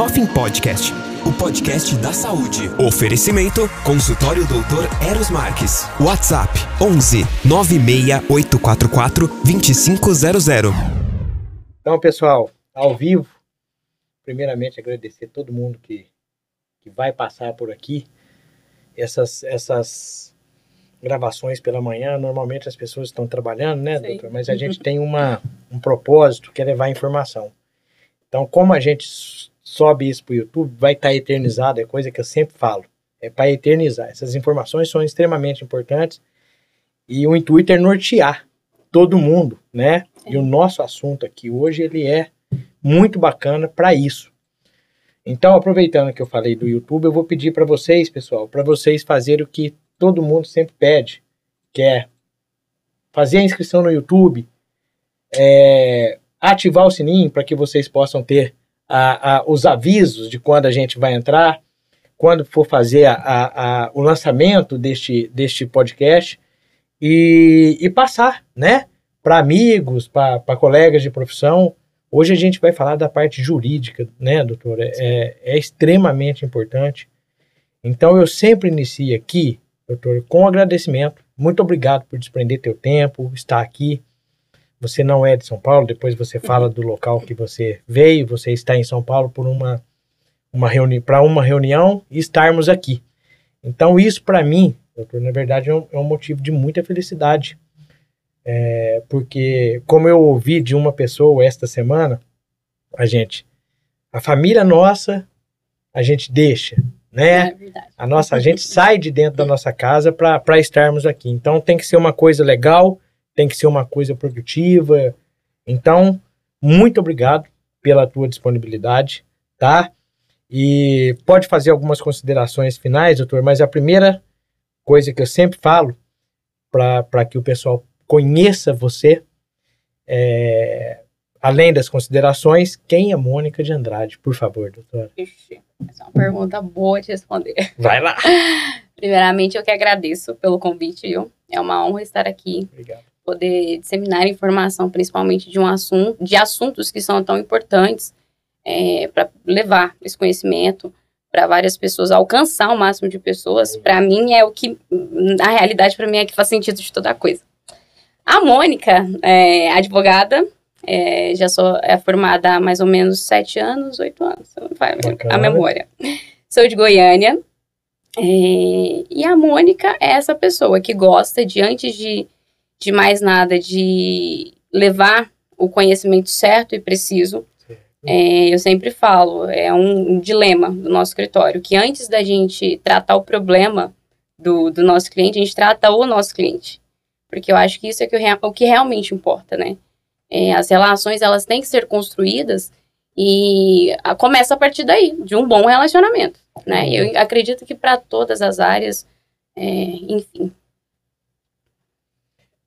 Hoffing Podcast, o podcast da saúde. Oferecimento: Consultório Doutor Eros Marques. WhatsApp: 11 96844 2500. Então, pessoal, ao vivo, primeiramente agradecer a todo mundo que, que vai passar por aqui. Essas, essas gravações pela manhã, normalmente as pessoas estão trabalhando, né, Sim. doutor? Mas a gente tem uma, um propósito que é levar informação. Então, como a gente sobe isso para o YouTube, vai estar eternizado, é coisa que eu sempre falo. É para eternizar. Essas informações são extremamente importantes e o intuito é nortear todo mundo, né? E o nosso assunto aqui hoje, ele é muito bacana para isso. Então, aproveitando que eu falei do YouTube, eu vou pedir para vocês, pessoal, para vocês fazerem o que todo mundo sempre pede, que é fazer a inscrição no YouTube, é, ativar o sininho para que vocês possam ter a- a- os avisos de quando a gente vai entrar, quando for fazer a- o lançamento deste, deste podcast e, e passar, né? Para amigos, para colegas de profissão. Hoje a gente vai falar da parte jurídica, né, doutora? É, é extremamente importante. Então eu sempre inicio aqui, doutor, com agradecimento. Muito obrigado por desprender teu tempo, estar aqui. Você não é de São Paulo, depois você fala do local que você veio, você está em São Paulo por uma, uma reuni para uma reunião e estarmos aqui. Então isso para mim, doutor, na verdade é um, é um motivo de muita felicidade. É, porque como eu ouvi de uma pessoa esta semana, a gente, a família nossa, a gente deixa, né? É. A nossa, a gente sai de dentro da nossa casa para estarmos aqui. Então tem que ser uma coisa legal, tem que ser uma coisa produtiva. Então, muito obrigado pela tua disponibilidade, tá? E pode fazer algumas considerações finais, doutor, mas a primeira coisa que eu sempre falo para que o pessoal conheça você, é, além das considerações, quem é Mônica de Andrade, por favor, doutor? Ixi, essa é uma pergunta boa de responder. Vai lá. Primeiramente, eu que agradeço pelo convite, viu? É uma honra estar aqui, Obrigado. Poder disseminar informação, principalmente de um assunto, de assuntos que são tão importantes para levar esse conhecimento para várias pessoas, alcançar o máximo de pessoas. Para mim é o que, na realidade, para mim é que faz sentido de toda coisa. A Mônica é advogada, é, já sou é formada há mais ou menos sete anos, oito anos, vai, Bacana. a memória. Sou de Goiânia. é, e a Mônica é essa pessoa que gosta de, antes de, de mais nada, de levar o conhecimento certo e preciso. É, eu sempre falo, é um, um dilema do nosso escritório, que antes da gente tratar o problema do, do nosso cliente, a gente trata o nosso cliente. Porque eu acho que isso é que o, o que realmente importa, né? É, as relações, elas têm que ser construídas e a- começa a partir daí, de um bom relacionamento, né? Eu acredito que para todas as áreas, é, enfim,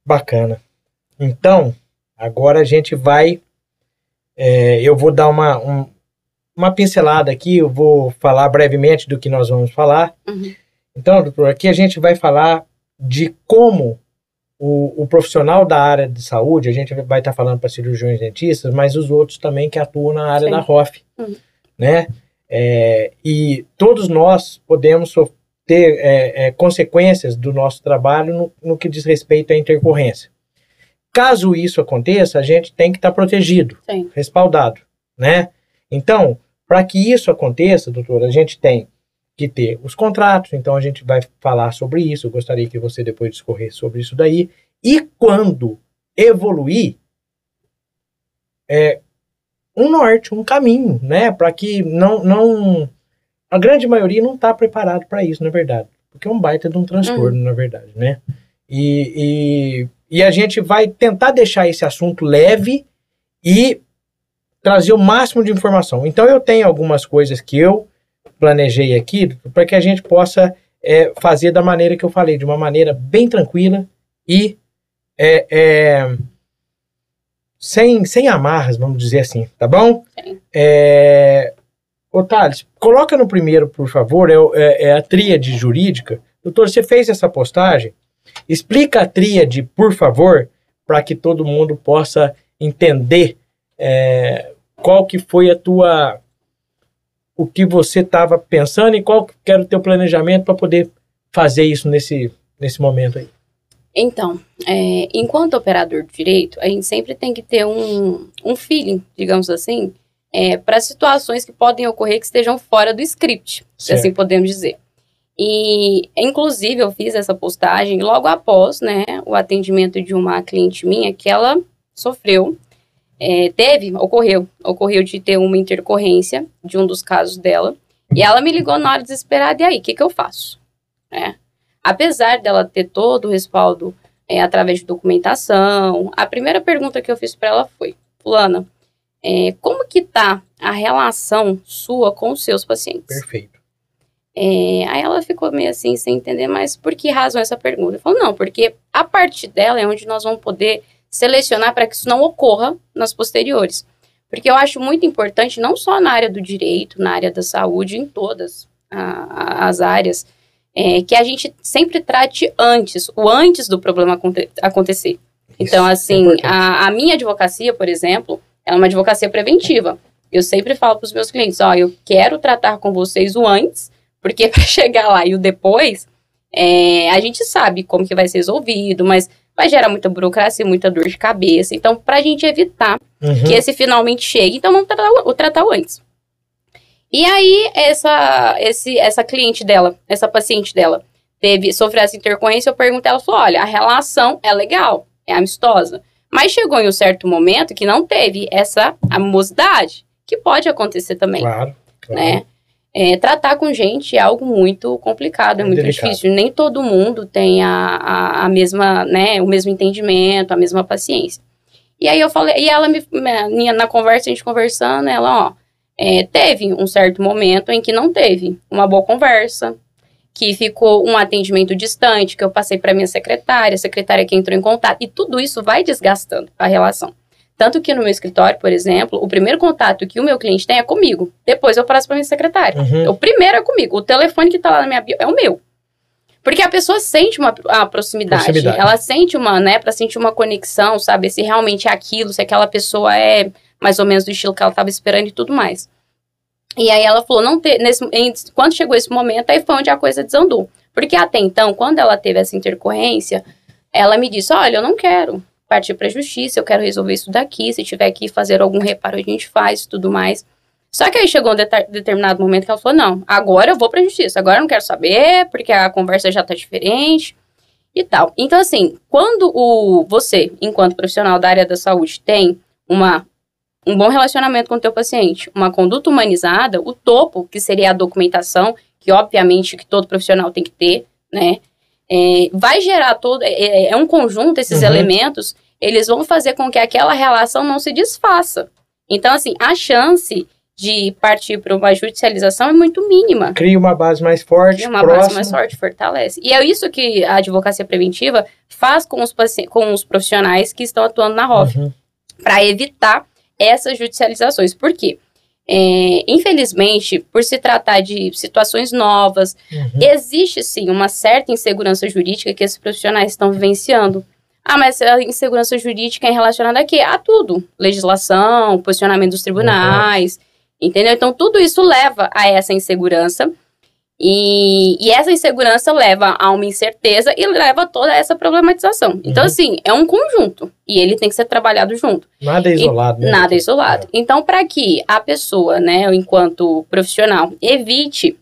Bacana. Então, agora a gente vai. é, eu vou dar uma, um- uma pincelada aqui, eu vou falar brevemente do que nós vamos falar. Uhum. Então, doutor, aqui a gente vai falar de como o, o profissional da área de saúde, a gente vai estar falando para cirurgiões dentistas, mas os outros também que atuam na área Sim. da ROF, Uhum. né? É, e todos nós podemos so- ter é, é, consequências do nosso trabalho no, no que diz respeito à intercorrência. Caso isso aconteça, a gente tem que estar protegido, Sim. respaldado, né? Então, para que isso aconteça, doutor, a gente tem que ter os contratos, então a gente vai falar sobre isso, eu gostaria que você depois discorresse sobre isso daí, e quando evoluir, é, um norte, um caminho, né, para que não, não, a grande maioria não está preparado para isso, na verdade, porque é um baita de um transtorno, na verdade, né, e, e, e a gente vai tentar deixar esse assunto leve e trazer o máximo de informação. Então eu tenho algumas coisas que eu planejei aqui para que a gente possa é, fazer da maneira que eu falei, de uma maneira bem tranquila e é, é, sem, sem amarras, vamos dizer assim, tá bom? Sim. É, ô Thales, coloca no primeiro, por favor, é, é- é a tríade jurídica. Doutor, você fez essa postagem? Explica a tríade, por favor, para que todo mundo possa entender é, qual que foi a tua o que você estava pensando e qual que era o teu planejamento para poder fazer isso nesse, nesse momento aí? Então, é, enquanto operador de direito, a gente sempre tem que ter um, um feeling, digamos assim, é, para situações que podem ocorrer que estejam fora do script, se assim podemos dizer. E, inclusive, eu fiz essa postagem logo após né, o atendimento de uma cliente minha que ela sofreu, é, teve, ocorreu, ocorreu de ter uma intercorrência de um dos casos dela, e ela me ligou na hora desesperada, e aí, o que, que eu faço? É. Apesar dela ter todo o respaldo é, através de documentação, a primeira pergunta que eu fiz para ela foi, fulana, é, como que tá a relação sua com os seus pacientes? Perfeito. É, aí ela ficou meio assim, sem entender, mas por que razão essa pergunta? Eu falei, não, porque a parte dela é onde nós vamos poder selecionar para que isso não ocorra nas posteriores. Porque eu acho muito importante, não só na área do direito, na área da saúde, em todas a, as áreas, é, que a gente sempre trate antes, o antes do problema aconte acontecer. Então, é assim, é a, a minha advocacia, por exemplo, é uma advocacia preventiva. Eu sempre falo para os meus clientes, ó, eu quero tratar com vocês o antes, porque para chegar lá e o depois, é, a gente sabe como que vai ser resolvido, mas vai gerar muita burocracia, muita dor de cabeça. Então, para a gente evitar uhum. que esse finalmente chegue, então vamos tratar, o, tratar o antes. E aí, essa, esse, essa cliente dela, essa paciente dela, teve, sofreu essa intercorrência, eu perguntei, ela falou, olha, a relação é legal, é amistosa. Mas chegou em um certo momento que não teve essa amorosidade, que pode acontecer também. Claro, claro. Né? É, tratar com gente é algo muito complicado, é, é muito delicado. difícil. Nem todo mundo tem a, a, a, mesma, né, o mesmo entendimento, a mesma paciência. E aí eu falei, e ela me, na conversa, a gente conversando, ela, ó, é, teve um certo momento em que não teve uma boa conversa, que ficou um atendimento distante, que eu passei para minha secretária, a secretária que entrou em contato, e tudo isso vai desgastando a relação. Tanto que no meu escritório, por exemplo, o primeiro contato que o meu cliente tem é comigo. Depois eu passo para minha secretária. Uhum. O primeiro é comigo. O telefone que está lá na minha bio é o meu. Porque a pessoa sente uma a proximidade, proximidade. Ela sente uma, né, para sentir uma conexão, sabe? Se realmente é aquilo, se aquela pessoa é mais ou menos do estilo que ela estava esperando e tudo mais. E aí ela falou, não ter, nesse, em, quando chegou esse momento, aí foi onde a coisa desandou. Porque até então, quando ela teve essa intercorrência, ela me disse, olha, eu não quero partir para a justiça, eu quero resolver isso daqui, se tiver que fazer algum reparo, a gente faz tudo mais. Só que aí chegou um determinado momento que ela falou: não, agora eu vou para a justiça, agora eu não quero saber, porque a conversa já está diferente e tal. Então, assim, quando o você, enquanto profissional da área da saúde, tem uma, um bom relacionamento com o teu paciente, uma conduta humanizada, o topo, que seria a documentação, que obviamente que todo profissional tem que ter, né? É, vai gerar todo. É, é, é um conjunto, esses uhum. elementos, eles vão fazer com que aquela relação não se desfaça. Então, assim, a chance de partir para uma judicialização é muito mínima. Cria uma base mais forte, Cria uma próxima. base mais forte, fortalece. E é isso que a advocacia preventiva faz com os, com os profissionais que estão atuando na ROF, uhum. para evitar essas judicializações. Por quê? É, infelizmente, por se tratar de situações novas, uhum. existe sim uma certa insegurança jurídica que esses profissionais estão vivenciando. Ah, mas a insegurança jurídica é relacionada a quê? A tudo. Legislação, posicionamento dos tribunais, uhum. entendeu? Então, tudo isso leva a essa insegurança. E, e, essa insegurança leva a uma incerteza e leva a toda essa problematização. Então, uhum. Então, assim, é um conjunto. E ele tem que ser trabalhado junto. Nada é isolado, e, né? Nada é isolado. É. Então, para que a pessoa, né, enquanto profissional, evite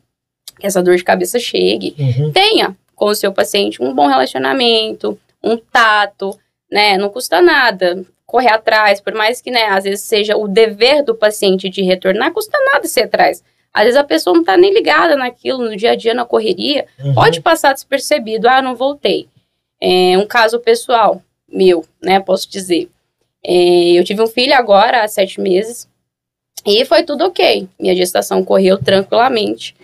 que essa dor de cabeça chegue, uhum. tenha com o seu paciente um bom relacionamento, um tato, né? Não custa nada correr atrás, por mais que, né, às vezes seja o dever do paciente de retornar, custa nada ser atrás. Às vezes a pessoa não está nem ligada naquilo, no dia a dia, na correria, uhum. pode passar despercebido, ah, não voltei. É um caso pessoal meu, né, posso dizer. É, eu tive um filho agora há sete meses e foi tudo ok. Minha gestação correu tranquilamente.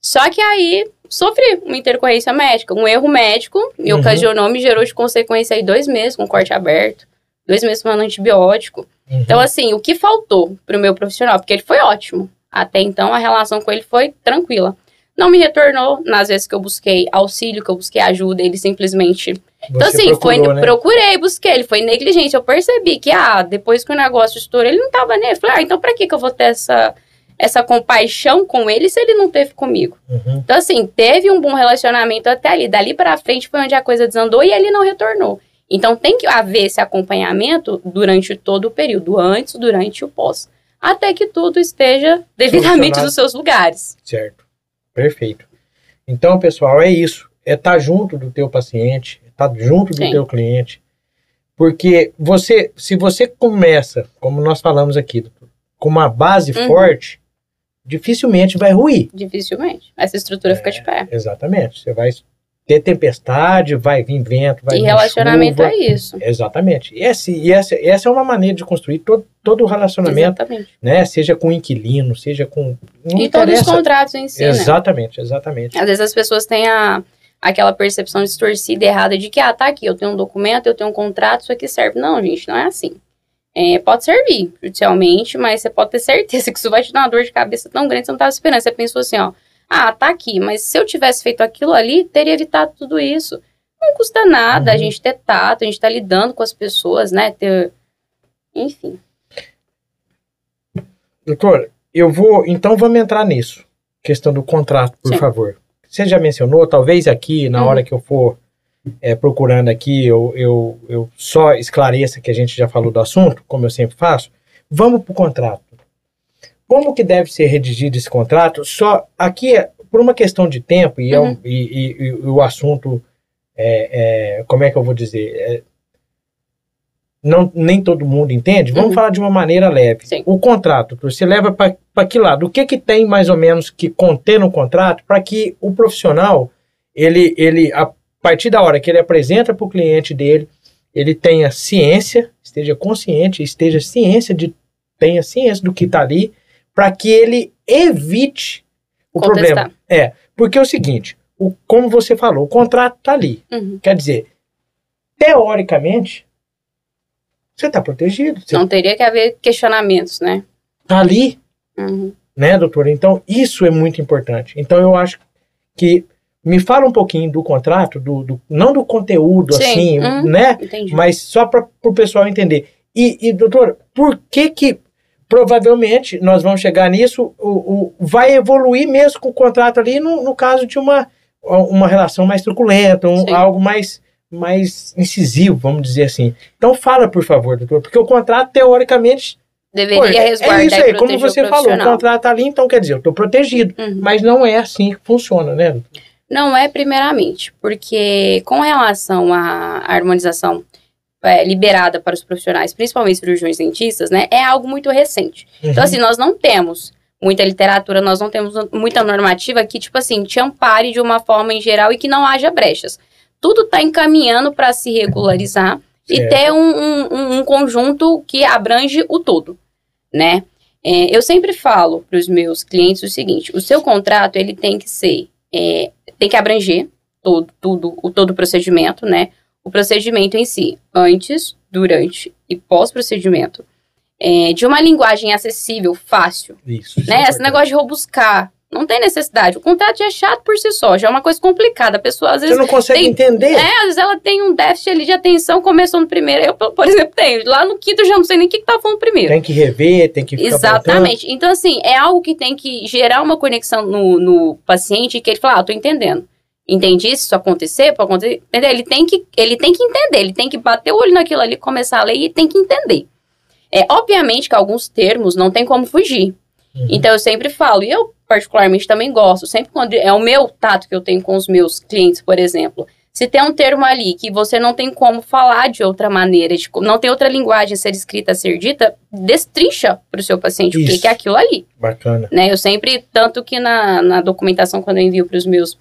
Só que aí sofri uma intercorrência médica, um erro médico, me uhum. ocasionou, me gerou de consequência aí dois meses com corte aberto, dois meses tomando antibiótico. Uhum. Então, assim, o que faltou pro meu profissional? Porque ele foi ótimo. Até então, a relação com ele foi tranquila. Não me retornou nas vezes que eu busquei auxílio, que eu busquei ajuda, ele simplesmente. Você então, assim, procurou, foi, né? procurei, busquei, ele foi negligente. Eu percebi que, ah, depois que o negócio estourou, ele não tava nem. Eu falei, ah, então pra que, que eu vou ter essa essa compaixão com ele se ele não teve comigo? Uhum. Então, assim, teve um bom relacionamento até ali. Dali pra frente foi onde a coisa desandou e ele não retornou. Então, tem que haver esse acompanhamento durante todo o período, antes, durante e o pós. Até que tudo esteja devidamente nos seus lugares. Certo. Perfeito. Então, pessoal, é isso. É estar junto do teu paciente, estar junto do Sim. teu cliente. Porque você, se você começa, como nós falamos aqui, doutor, com uma base Uhum. forte, dificilmente vai ruir. Dificilmente. Essa estrutura fica de pé. Exatamente. Você vai ter tempestade, vai vir vento, vai E vir relacionamento chuva. é isso. Exatamente. E, esse, e essa, essa é uma maneira de construir todo, todo o relacionamento, Exatamente. né? Seja com inquilino, seja com. E todos os contratos em si, né? Exatamente, exatamente. Às vezes as pessoas têm a, aquela percepção distorcida errada de que, ah, tá aqui, eu tenho um documento, eu tenho um contrato, isso aqui serve. Não, gente, não é assim. É, pode servir judicialmente, mas você pode ter certeza que isso vai te dar uma dor de cabeça tão grande que você não estava esperando. Você pensou assim, ó, ah, tá aqui, mas se eu tivesse feito aquilo ali, teria evitado tudo isso. Não custa nada a Uhum. gente ter tato, a gente tá lidando com as pessoas, né? Ter... Enfim. Doutor, eu vou. Então vamos entrar nisso. Questão do contrato, por Sim. favor. Você já mencionou, talvez aqui, na Uhum. hora que eu for é, procurando aqui, eu, eu, eu só esclareça que a gente já falou do assunto, como eu sempre faço. Vamos para o contrato. Como que deve ser redigido esse contrato? Só aqui, é por uma questão de tempo, e, é um- Uhum. e, e- e o assunto, é, é, como é que eu vou dizer? É, não, nem todo mundo entende. Vamos Uhum. falar de uma maneira leve. Sim. O contrato, você leva para que lado? O que, que tem mais ou menos que conter no contrato para que o profissional, ele, ele, a partir da hora que ele apresenta para o cliente dele, ele tenha ciência, esteja consciente, esteja ciência de tenha ciência do que está ali, para que ele evite o Contestar. problema. É, porque é o seguinte, o, como você falou, o contrato está ali. Uhum. Quer dizer, teoricamente, você está protegido. Você Não teria que haver questionamentos, né? está ali, Uhum. né, doutora? Então, isso é muito importante. Então, eu acho que me fala um pouquinho do contrato, do, do- não do conteúdo, Sim, assim, hum. né? Entendi. Mas só para o pessoal entender. E, e, doutor, por que que provavelmente nós vamos chegar nisso, o, o- vai evoluir mesmo com o contrato ali no, no caso de uma, uma relação mais truculenta, um- algo mais, mais incisivo, vamos dizer assim. Então fala, por favor, doutor, porque o contrato, teoricamente, Deveria pô, é- resguardar é isso aí, como você falou, o contrato tá ali, então quer dizer, eu estou protegido. Uhum. Mas não é assim que funciona, né? Não é primeiramente, porque com relação à harmonização é, liberada para os profissionais, principalmente cirurgiões dentistas, né, é algo muito recente. Então, Uhum. assim, nós não temos muita literatura, nós não temos muita normativa que, tipo assim, te ampare de uma forma em geral e que não haja brechas. Tudo está encaminhando para se regularizar e ter um, um- um- um conjunto que abrange o todo, né? É, eu sempre falo para os meus clientes o seguinte: o seu contrato ele tem que ser, é, tem que abranger todo, tudo, o todo o procedimento, né? O procedimento em si, antes, durante e pós-procedimento, é, de uma linguagem acessível, fácil, Isso. é né? Esse negócio de robuscar, não tem necessidade. O contrato já é chato por si só, já é uma coisa complicada. A pessoa às Você vezes não consegue tem- entender. é, às vezes ela tem um déficit ali de atenção, começou no primeiro. Eu, por exemplo, tenho. Lá no quinto eu já não sei nem o que, que tá falando primeiro. Tem que rever, tem que ficar voltando. Exatamente. Então, assim, é algo que tem que gerar uma conexão no, no paciente que ele fala, ah, tô entendendo. Entendi isso, isso acontecer, pode acontecer. Entendeu? Ele tem, que, ele tem que entender, ele tem que bater o olho naquilo ali, começar a ler e tem que entender. É, obviamente que alguns termos não tem como fugir. Uhum. Então eu sempre falo, e eu particularmente também gosto, sempre quando é o meu tato que eu tenho com os meus clientes, por exemplo, se tem um termo ali que você não tem como falar de outra maneira, de não tem outra linguagem a ser escrita, a ser dita, destrincha para o seu paciente o que Isso. que é aquilo ali, Bacana. né? Eu sempre, tanto que na, na documentação, quando eu envio para os meus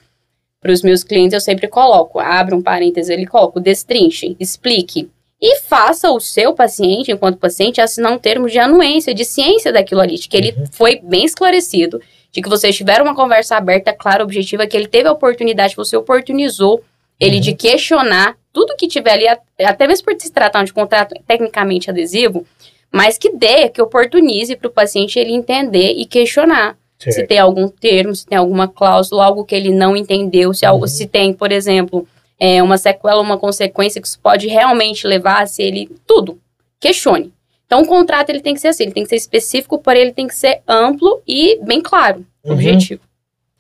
para os meus clientes, eu sempre coloco, abro um parêntese ali, coloco, destrinche, explique. E faça o seu paciente, enquanto paciente, assinar um termo de anuência, de ciência daquilo ali, de que ele Uhum. foi bem esclarecido, de que vocês tiveram uma conversa aberta, clara, objetiva, que ele teve a oportunidade, você oportunizou ele Uhum. de questionar tudo que tiver ali, até mesmo por se tratar de contrato tecnicamente adesivo, mas que dê, que oportunize para o paciente ele entender e questionar se tem algum termo, se tem alguma cláusula, algo que ele não entendeu, se, algo, Uhum. se tem, por exemplo, é, uma sequela, uma consequência que isso pode realmente levar a se ele. Tudo. Questione. Então, Então, o contrato ele tem que ser assim, ele tem que ser específico, porém ele tem que ser amplo e bem claro, Uhum. objetivo.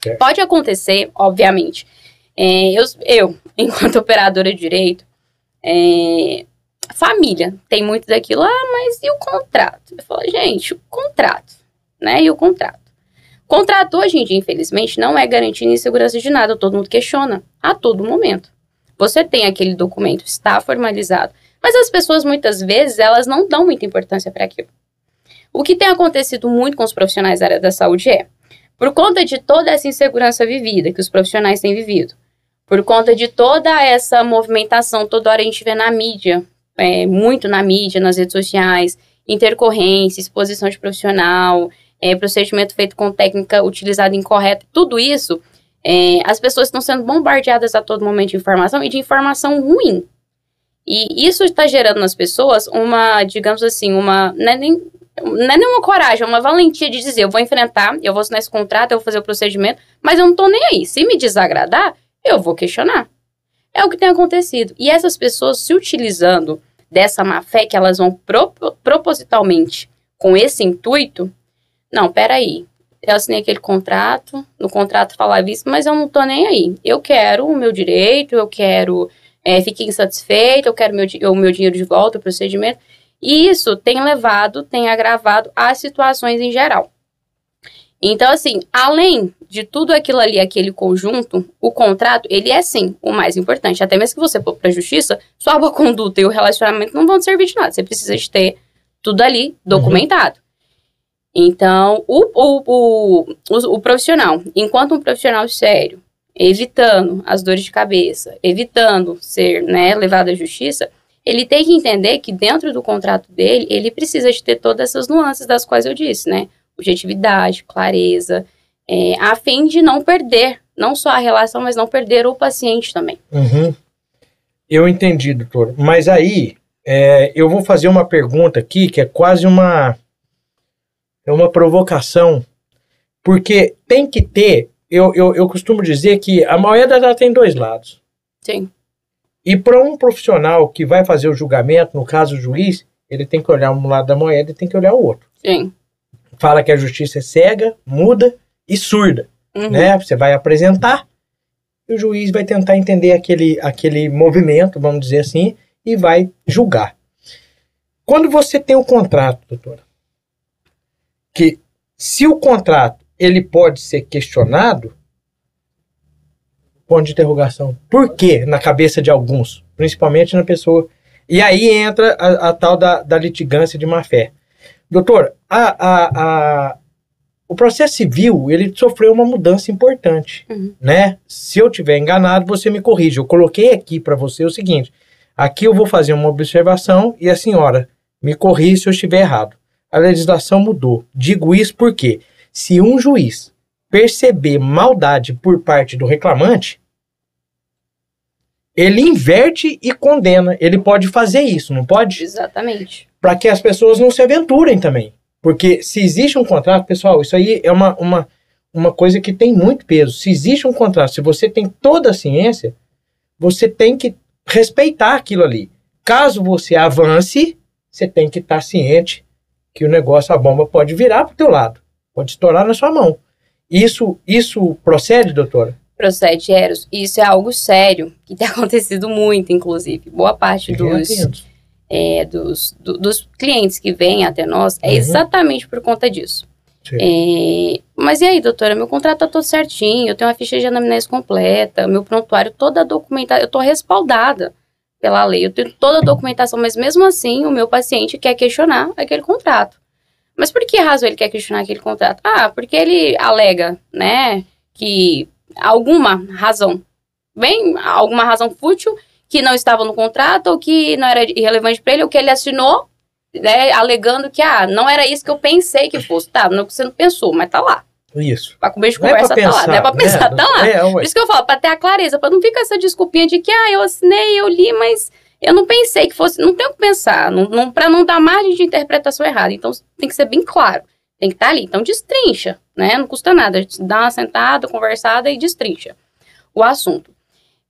Certo. Pode acontecer, obviamente. É, eu, eu, enquanto operadora de direito, é, família tem muito daquilo, ah, mas e o contrato? Eu falo, gente, o contrato, né? E o contrato? Contrato hoje em dia, infelizmente, não é garantia de segurança de nada, todo mundo questiona a todo momento. Você tem aquele documento, está formalizado, mas as pessoas muitas vezes elas não dão muita importância para aquilo. O que tem acontecido muito com os profissionais da área da saúde é, por conta de toda essa insegurança vivida que os profissionais têm vivido, por conta de toda essa movimentação, toda hora a gente vê na mídia, é, muito na mídia, nas redes sociais, intercorrência, exposição de profissional, é, procedimento feito com técnica utilizada incorreta, tudo isso, é, as pessoas estão sendo bombardeadas a todo momento de informação e de informação ruim. E isso está gerando nas pessoas uma, digamos assim, uma. Não é, nem, não é nenhuma coragem, é uma valentia de dizer: eu vou enfrentar, eu vou assinar esse contrato, eu vou fazer o procedimento, mas eu não tô nem aí. Se me desagradar, eu vou questionar. É o que tem acontecido. E essas pessoas se utilizando dessa má fé que elas vão pro, propositalmente com esse intuito, não, peraí. Eu assinei aquele contrato, no contrato falava isso, mas eu não tô nem aí. Eu quero o meu direito, eu quero, é, fiquei insatisfeito, eu quero meu, o meu dinheiro de volta, o procedimento. E isso tem levado, tem agravado as situações em geral. Então, assim, além de tudo aquilo ali, aquele conjunto, o contrato, ele é sim o mais importante. Até mesmo que você for para a justiça, sua boa conduta e o relacionamento não vão servir de nada. Você precisa de ter tudo ali documentado. Então, o, o, o, o, profissional, enquanto um profissional sério, evitando as dores de cabeça, evitando ser né, levado à justiça, ele tem que entender que dentro do contrato dele, ele precisa de ter todas essas nuances das quais eu disse, né? Objetividade, clareza, é, a fim de não perder, não só a relação, mas não perder o paciente também. Uhum. Eu entendi, doutor. Mas aí, é, eu vou fazer uma pergunta aqui que é quase uma, é uma provocação. Porque tem que ter, eu, eu, eu costumo dizer que a moeda ela tem dois lados. Sim, E para um profissional que vai fazer o julgamento, no caso o juiz, ele tem que olhar um lado da moeda e tem que olhar o outro. sim. Fala que a justiça é cega, muda e surda. Uhum. né? Você vai apresentar e o juiz vai tentar entender aquele, aquele movimento, vamos dizer assim, e vai julgar. Quando você tem o contrato, doutora, que se o contrato ele pode ser questionado, ponto de interrogação. Por quê? Na cabeça de alguns, principalmente na pessoa. E aí entra a, a tal da, da litigância de má fé. Doutor, a, a, a, o processo civil ele sofreu uma mudança importante, Uhum. né? Se eu tiver enganado, você me corrige. Eu coloquei aqui para você o seguinte: aqui eu vou fazer uma observação e a senhora me corrige se eu estiver errado. A legislação mudou. Digo isso porque se um juiz perceber maldade por parte do reclamante, ele inverte e condena. Ele pode fazer isso, não pode? Exatamente. para que as pessoas não se aventurem também. Porque se existe um contrato, pessoal, isso aí é uma, uma, uma coisa que tem muito peso. Se existe um contrato, se você tem toda a ciência, você tem que respeitar aquilo ali. Caso você avance, você tem que estar ciente que o negócio, a bomba pode virar para o teu lado, pode estourar na sua mão. Isso, isso procede, doutora? Procede, Eros. Isso é algo sério, que tem acontecido muito, inclusive. Boa parte dos, Atento. é, dos, do- dos clientes que vêm até nós é Uhum. exatamente por conta disso. É, mas e aí, doutora? Meu contrato tá todo certinho, eu tenho uma ficha de anamnese completa, meu prontuário toda documentada, eu tô respaldada pela lei, eu tenho toda a documentação, mas mesmo assim o meu paciente quer questionar aquele contrato. Mas por que razão ele quer questionar aquele contrato? Ah, porque ele alega, né, que alguma razão, bem, alguma razão fútil que não estava no contrato ou que não era irrelevante para ele, ou que ele assinou, né, alegando que, ah, não era isso que eu pensei que fosse. Tá, não você não pensou, mas tá lá. Isso. Pra comer de Não é conversa, pra tá lá. Não é pra né? pensar, tá lá. É, Por ué. isso que eu falo, pra ter a clareza, pra não ficar essa desculpinha de que, ah, eu assinei, eu li, mas eu não pensei que fosse. Não tem o que pensar, não, não, pra não dar margem de interpretação errada. Então tem que ser bem claro. Tem que estar ali. Então destrincha, né? Não custa nada. A gente dá uma sentada, conversada e destrincha o assunto.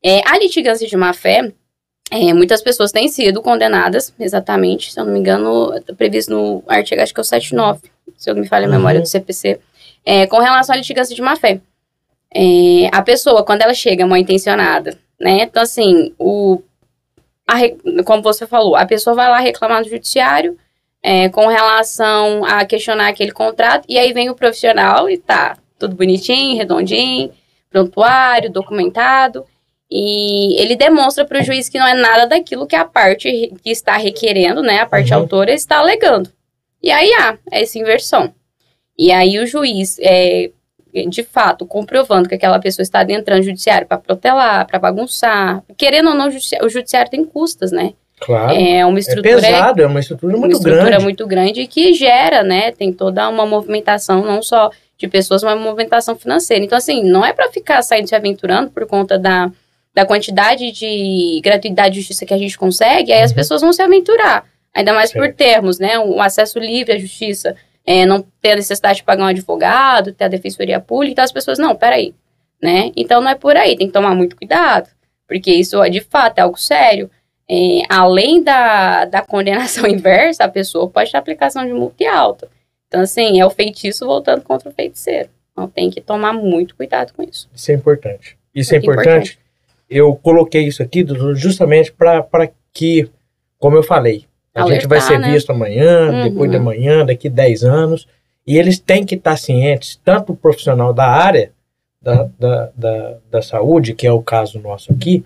É, a litigância de má fé, É, muitas pessoas têm sido condenadas, exatamente, se eu não me engano, tá previsto no artigo, acho que é o 79, se eu não me falha a memória Uhum. do CPC, é, com relação à litigância de má-fé. É, a pessoa, quando ela chega mal intencionada, né? Então, assim, o, a como você falou, a pessoa vai lá reclamar no judiciário é, com relação a questionar aquele contrato, e aí vem o profissional e tá tudo bonitinho, redondinho, prontuário, documentado, e ele demonstra para o juiz que não é nada daquilo que a parte que está requerendo, né, a parte Uhum. autora está alegando. E aí há essa inversão. E aí o juiz, é, de fato, comprovando que aquela pessoa está adentrando o judiciário para protelar, para bagunçar, querendo ou não, o judici- o judiciário tem custas, né? Claro. É uma É estrutura pesado, é uma estrutura uma muito estrutura grande. muito grande que gera, né? Tem toda uma movimentação, não só de pessoas, mas uma movimentação financeira. Então, assim, não é para ficar saindo se aventurando por conta da, da quantidade de gratuidade de justiça que a gente consegue, aí as Uhum. pessoas vão se aventurar. Ainda mais por termos, né? Um acesso livre à justiça, é, não ter a necessidade de pagar um advogado, ter a defensoria pública, então as pessoas, não, peraí, né? Então não é por aí, tem que tomar muito cuidado, porque isso, de fato, é algo sério. É, além da, da condenação inversa, a pessoa pode ter aplicação de multa alta. Então, assim, é o feitiço voltando contra o feiticeiro. Então, tem que tomar muito cuidado com isso. Isso é importante. Isso é Muito importante. Eu coloquei isso aqui justamente para que, como eu falei, a gente vai ser né? visto amanhã, Uhum. depois de amanhã, daqui 10 anos, e eles têm que estar cientes, tanto o profissional da área da, da, da, da saúde, que é o caso nosso aqui,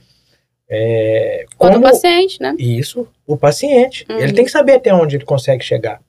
é, Quanto como o paciente, né? isso, o paciente. Uhum. Ele tem que saber até onde ele consegue chegar.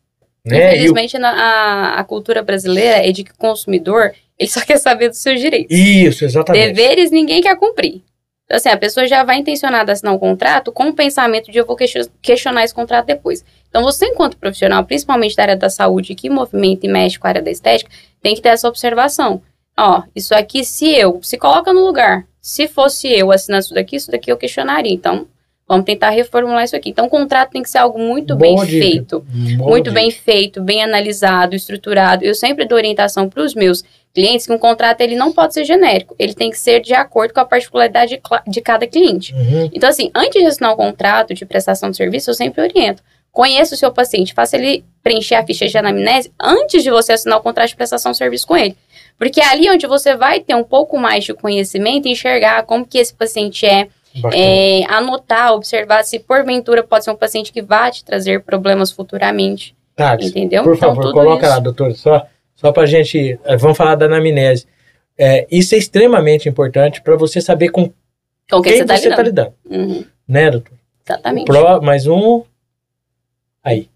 Né? E o- Infelizmente, na- a, a cultura brasileira é de que o consumidor, ele só quer saber dos seus direitos. Isso, exatamente. Deveres ninguém quer cumprir. Então, assim, a pessoa já vai intencionada a assinar um contrato com o pensamento de eu vou question- questionar esse contrato depois. Então, você, enquanto profissional, principalmente da área da saúde, que movimenta e mexe com a área da estética, tem que ter essa observação. Ó, isso aqui, se eu, se coloca no lugar, se fosse eu assinando isso daqui, isso daqui eu questionaria. Então, vamos tentar reformular isso aqui. Então, o contrato tem que ser algo muito bem Boa dica. feito Boa muito dica. bem feito, bem analisado, estruturado. Eu sempre dou orientação para os meus clientes que um contrato ele não pode ser genérico, ele tem que ser de acordo com a particularidade de cada cliente. Uhum. Então, assim, antes de assinar um contrato de prestação de serviço, eu sempre oriento. Conheça o seu paciente, faça ele preencher a ficha de anamnese antes de você assinar o contrato de prestação de serviço com ele. Porque é ali onde você vai ter um pouco mais de conhecimento e enxergar como que esse paciente é, é, anotar, observar se porventura pode ser um paciente que vai te trazer problemas futuramente. Thales, Entendeu? Por Então, favor, coloca isso. lá, doutor, só, só para gente. eh, Vamos falar da anamnese. É, isso é extremamente importante para você saber com Com quem quem você tá você está lidando. lidando. Uhum, Né, doutor? exatamente. Pro, mais um. Aí.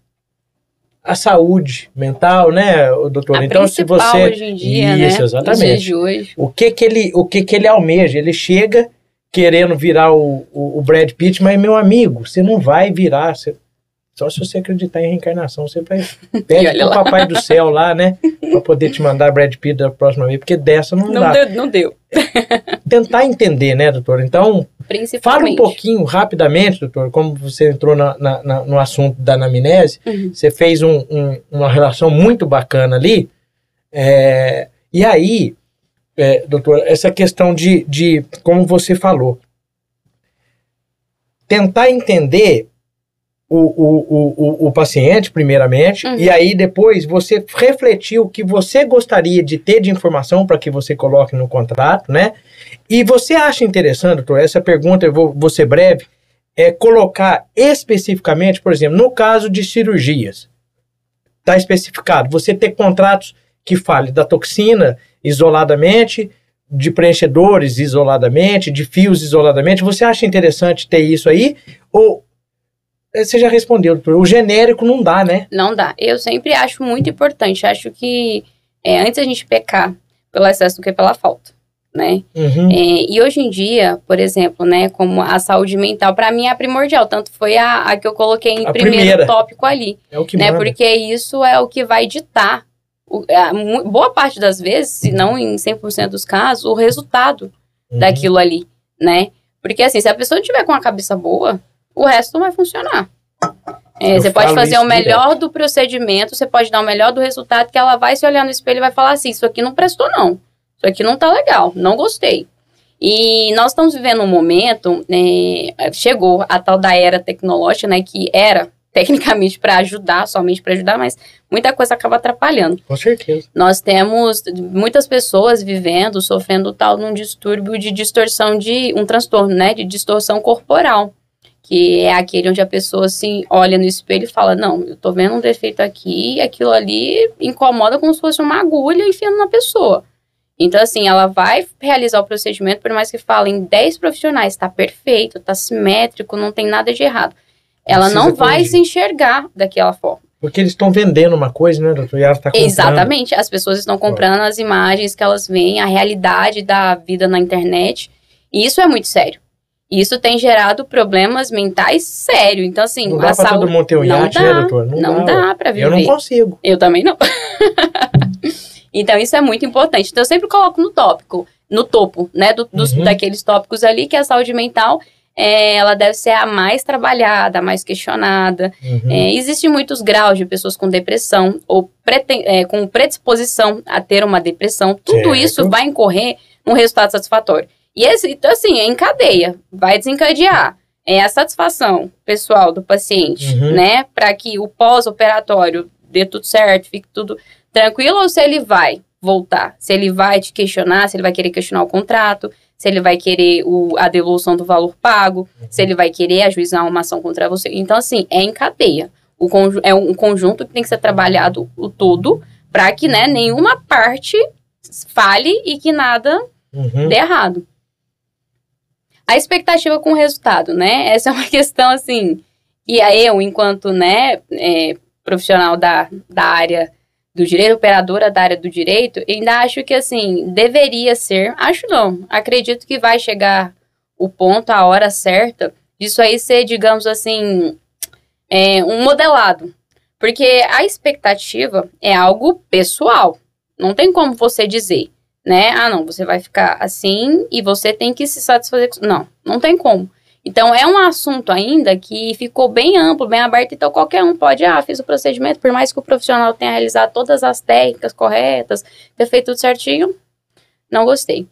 A saúde mental, né, o doutor? A então, se você. hoje em dia, Isso, né? exatamente. Hoje. O que que ele, o que que ele almeja? Ele chega querendo virar o, o, o Brad Pitt, mas meu amigo, você não vai virar. você- só se você acreditar em reencarnação, você vai pede pro lá. papai do céu lá, né, para poder te mandar Brad Pitt da próxima vez, porque dessa não, Não dá. deu, não deu. Tentar entender, né, doutor? Então, fala um pouquinho rapidamente, doutor, como você entrou na, na- na- no assunto da anamnese, Uhum. você fez um- um- uma relação muito bacana ali. é, e aí, é, doutor, essa questão de, de, como você falou, tentar entender o, o, o, o, paciente, primeiramente, Uhum. e aí depois você refletir o que você gostaria de ter de informação para que você coloque no contrato, né? E você acha interessante, doutor, essa pergunta, eu vou, vou ser breve, é colocar especificamente, por exemplo, no caso de cirurgias, está especificado, você ter contratos que fale da toxina isoladamente, de preenchedores isoladamente, de fios isoladamente. Você acha interessante ter isso aí? Ou você já respondeu, doutor, o genérico não dá, né? Não dá. Eu sempre acho muito importante. Acho que é, antes a gente pecar pelo excesso do que pela falta, né? Uhum. É, e hoje em dia, por exemplo, né, como a saúde mental, para mim é primordial. Tanto foi a, a que eu coloquei em A primeiro primeira. tópico ali. É o que né? manda. Porque isso é o que vai ditar, o- a mu- boa parte das vezes, se não em 100% dos casos, o resultado Uhum. daquilo ali, né? Porque assim, se a pessoa tiver com a cabeça boa, o resto não vai funcionar. É, você pode fazer o melhor do procedimento, você pode dar o melhor do resultado, que ela vai se olhar no espelho e vai falar assim, isso aqui não prestou não, isso aqui não tá legal, não gostei. E nós estamos vivendo um momento, né, chegou a tal da era tecnológica, né, que era tecnicamente para ajudar, somente para ajudar, mas muita coisa acaba atrapalhando. Com certeza. Nós temos muitas pessoas vivendo, sofrendo tal num distúrbio de distorção de um transtorno, né, de distorção corporal, que é aquele onde a pessoa assim olha no espelho e fala: "Não, eu tô vendo um defeito aqui, e aquilo ali incomoda como se fosse uma agulha enfiando na pessoa". Então, assim, ela vai realizar o procedimento, por mais que falem 10 profissionais, tá perfeito, tá simétrico, não tem nada de errado ela Precisa não vai corrigir. se enxergar daquela forma. Porque eles estão vendendo uma coisa, né, doutor? E ela está comprando. Exatamente. As pessoas estão comprando as imagens que elas veem, a realidade da vida na internet. E isso é muito sério. Isso tem gerado problemas mentais sérios. Então, assim, não dá a pra saúde... todo mundo ter um não iate, né, dá, né, doutor? Não, não dá, dá para viver. Eu não consigo. Eu também não. então, isso é muito importante. Então, eu sempre coloco no tópico, no topo, né, do, dos, uhum. daqueles tópicos ali, que é a saúde mental é, ela deve ser a mais trabalhada, a mais questionada. Uhum. É, Existem muitos graus de pessoas com depressão ou é, com predisposição a ter uma depressão. Tudo certo. isso vai incorrer num resultado satisfatório. E esse, então, assim, é em cadeia, vai desencadear é a satisfação pessoal do paciente, uhum. né? Para que o pós-operatório dê tudo certo, fique tudo tranquilo, ou se ele vai voltar, se ele vai te questionar, se ele vai querer questionar o contrato, se ele vai querer o, a devolução do valor pago, uhum. se ele vai querer ajuizar uma ação contra você. Então, assim, é em cadeia. O é um conjunto que tem que ser trabalhado o todo para que né, nenhuma parte fale e que nada uhum. dê errado. A expectativa com o resultado, né? Essa é uma questão, assim, e aí eu, enquanto né, é, profissional da, da área do direito, operadora da área do direito, ainda acho que, assim, deveria ser, acho não, acredito que vai chegar o ponto, a hora certa, disso aí ser, digamos assim, é, um modelado. Porque a expectativa é algo pessoal. Não tem como você dizer, né? Ah, não, você vai ficar assim e você tem que se satisfazer com Não, não tem como. Então, é um assunto ainda que ficou bem amplo, bem aberto, então qualquer um pode, ah, fiz o procedimento, por mais que o profissional tenha realizado todas as técnicas corretas, ter feito tudo certinho, não gostei.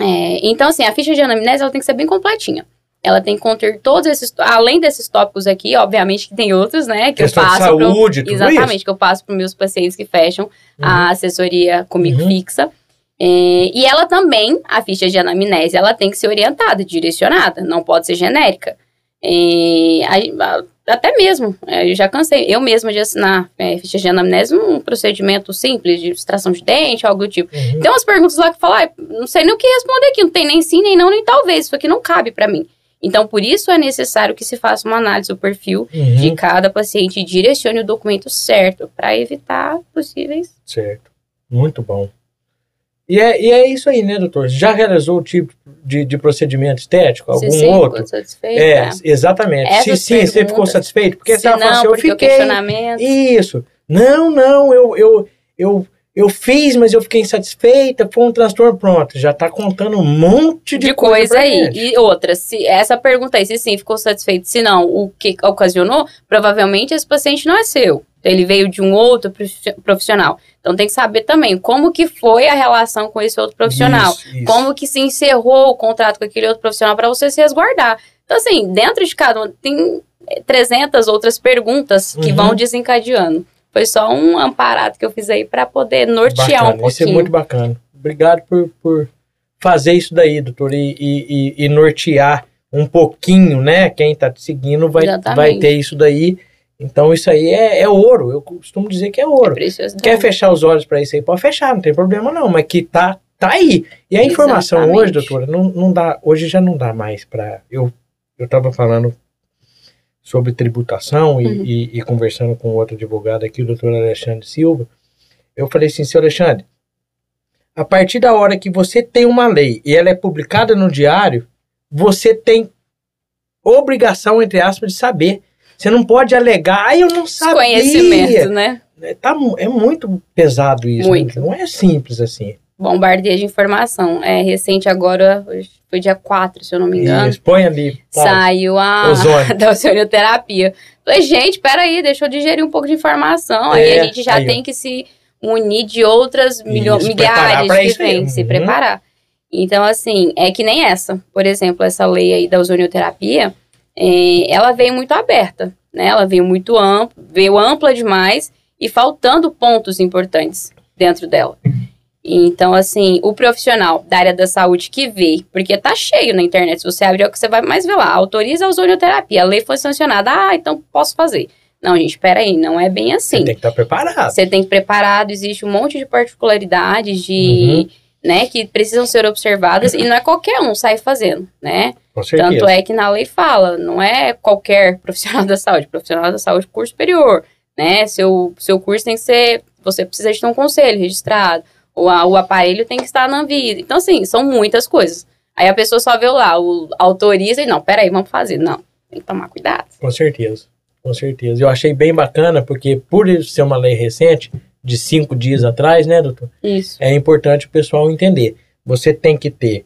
É, então, assim, a ficha de anamnese, ela tem que ser bem completinha. Ela tem que conter todos esses, além desses tópicos aqui, obviamente que tem outros, né, que Questão eu passo. De saúde, pro, Exatamente, isso. que eu passo para meus pacientes que fecham uhum. a assessoria comigo uhum. fixa. É, e ela também, a ficha de anamnese, ela tem que ser orientada, direcionada, não pode ser genérica. É, a, até mesmo, é, eu já cansei, eu mesma de assinar é, ficha de anamnese, um procedimento simples de extração de dente, algo do tipo. Uhum. Tem umas perguntas lá que falam, ah, não sei nem o que responder aqui, não tem nem sim, nem não, nem talvez, isso aqui não cabe para mim. Então, por isso é necessário que se faça uma análise do perfil uhum. de cada paciente e direcione o documento certo para evitar possíveis. Certo. Muito bom. E é, e é isso aí, né, doutor? Já realizou o tipo de, de procedimento estético? Algum sim, outro? Ficou satisfeito, é, né? exatamente. Essas sim, sim, você ficou satisfeito? Porque se você não, assim, eu fiquei. questionamento. Isso. Não, não, eu, eu, eu, eu fiz, mas eu fiquei insatisfeita, foi um transtorno, pronto. Já tá contando um monte de, de coisa, coisa aí. Gente. E outra, se essa pergunta aí, se sim, ficou satisfeito, se não, o que ocasionou, provavelmente esse paciente não é seu. Ele veio de um outro profissional. Então tem que saber também como que foi a relação com esse outro profissional. Isso, isso. Como que se encerrou o contrato com aquele outro profissional para você se resguardar. Então assim, dentro de cada um tem 300 outras perguntas que uhum. vão desencadeando. Foi só um amparado que eu fiz aí para poder nortear bacana, um pouquinho. Isso é muito bacana. Obrigado por, por fazer isso daí, doutor, e, e, e, nortear um pouquinho, né? Quem está te seguindo vai, vai ter isso daí então isso aí é, é, ouro, eu costumo dizer que é ouro. É Quer fechar os olhos para isso aí? Pode fechar, não tem problema não, mas que tá, tá aí. E a informação Exatamente. hoje, doutora, não, não dá, hoje já não dá mais para. Eu eu estava falando sobre tributação e, uhum. e, e, conversando com outro advogado aqui, o doutor Alexandre Silva. Eu falei assim, senhor Alexandre, a partir da hora que você tem uma lei e ela é publicada no diário, você tem obrigação, entre aspas, de saber você não pode alegar, ah, eu não sabia. Conhecimento, né? É, tá, é muito pesado isso. Né? Muito. Não é simples assim. Bombardeio de informação. É recente agora, foi dia 4, se eu não me engano. Isso, põe ali. Saiu a da oceanoterapia. Falei, gente, peraí, deixa eu digerir um pouco de informação. É, aí a gente já aí, tem ó. que se unir de outras milho, milhares de viventes, se uhum. preparar. Então, assim, é que nem essa. Por exemplo, essa lei aí da ozonioterapia, é, ela veio muito aberta, né? Ela veio muito ampla, veio ampla demais e faltando pontos importantes dentro dela. Então, assim, o profissional da área da saúde que vê, porque tá cheio na internet, se você abrir é o que você vai mais ver lá, autoriza a ozonioterapia, a lei foi sancionada, ah, então posso fazer. Não, gente, peraí, não é bem assim. Você tem que estar tá preparado. Você tem que estar preparado, existe um monte de particularidades de, uhum. Né, que precisam ser observadas e não é qualquer um sai fazendo, né? Tanto é que na lei fala, não é qualquer profissional da saúde, profissional da saúde curso superior, né? Seu, seu curso tem que ser, você precisa de ter um conselho registrado, o, o aparelho tem que estar na vida. Então, assim, são muitas coisas. Aí a pessoa só vê lá, o autoriza e não, peraí, vamos fazer. Não, tem que tomar cuidado. Com certeza, com certeza. Eu achei bem bacana, porque por ser uma lei recente, de cinco dias atrás, né, doutor? Isso. É importante o pessoal entender. Você tem que ter,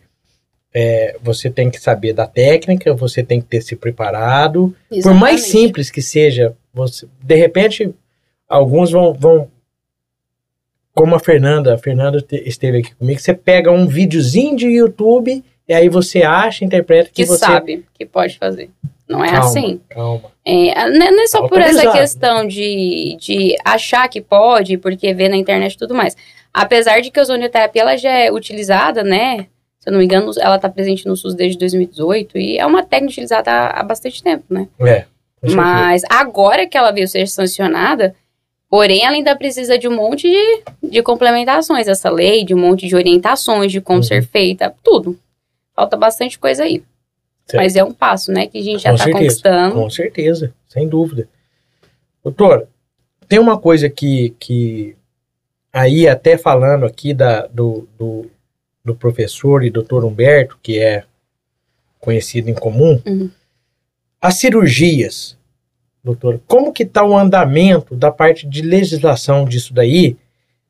é, você tem que saber da técnica, você tem que ter se preparado. Exatamente. Por mais simples que seja, você, de repente, alguns vão, vão como a Fernanda, a Fernanda esteve aqui comigo, você pega um videozinho de YouTube e aí você acha, interpreta que, que você sabe que pode fazer. Não é calma, assim. Calma. É, não é só por essa questão de, de achar que pode, porque vê na internet e tudo mais. Apesar de que a ozonioterapia ela já é utilizada, né? Se eu não me engano, ela está presente no SUS desde 2018 e é uma técnica utilizada há, há bastante tempo, né? É. Mas agora que ela veio ser sancionada, Porém, ela ainda precisa de um monte de, de complementações, essa lei, de um monte de orientações de como uhum. ser feita, tudo. Falta bastante coisa aí. Certo. Mas é um passo, né, que a gente já está conquistando. Com certeza, sem dúvida. Doutor, tem uma coisa que, que aí até falando aqui da, do, do, do professor e doutor Humberto, que é conhecido em comum, uhum. as cirurgias, doutor, como que está o andamento da parte de legislação disso daí?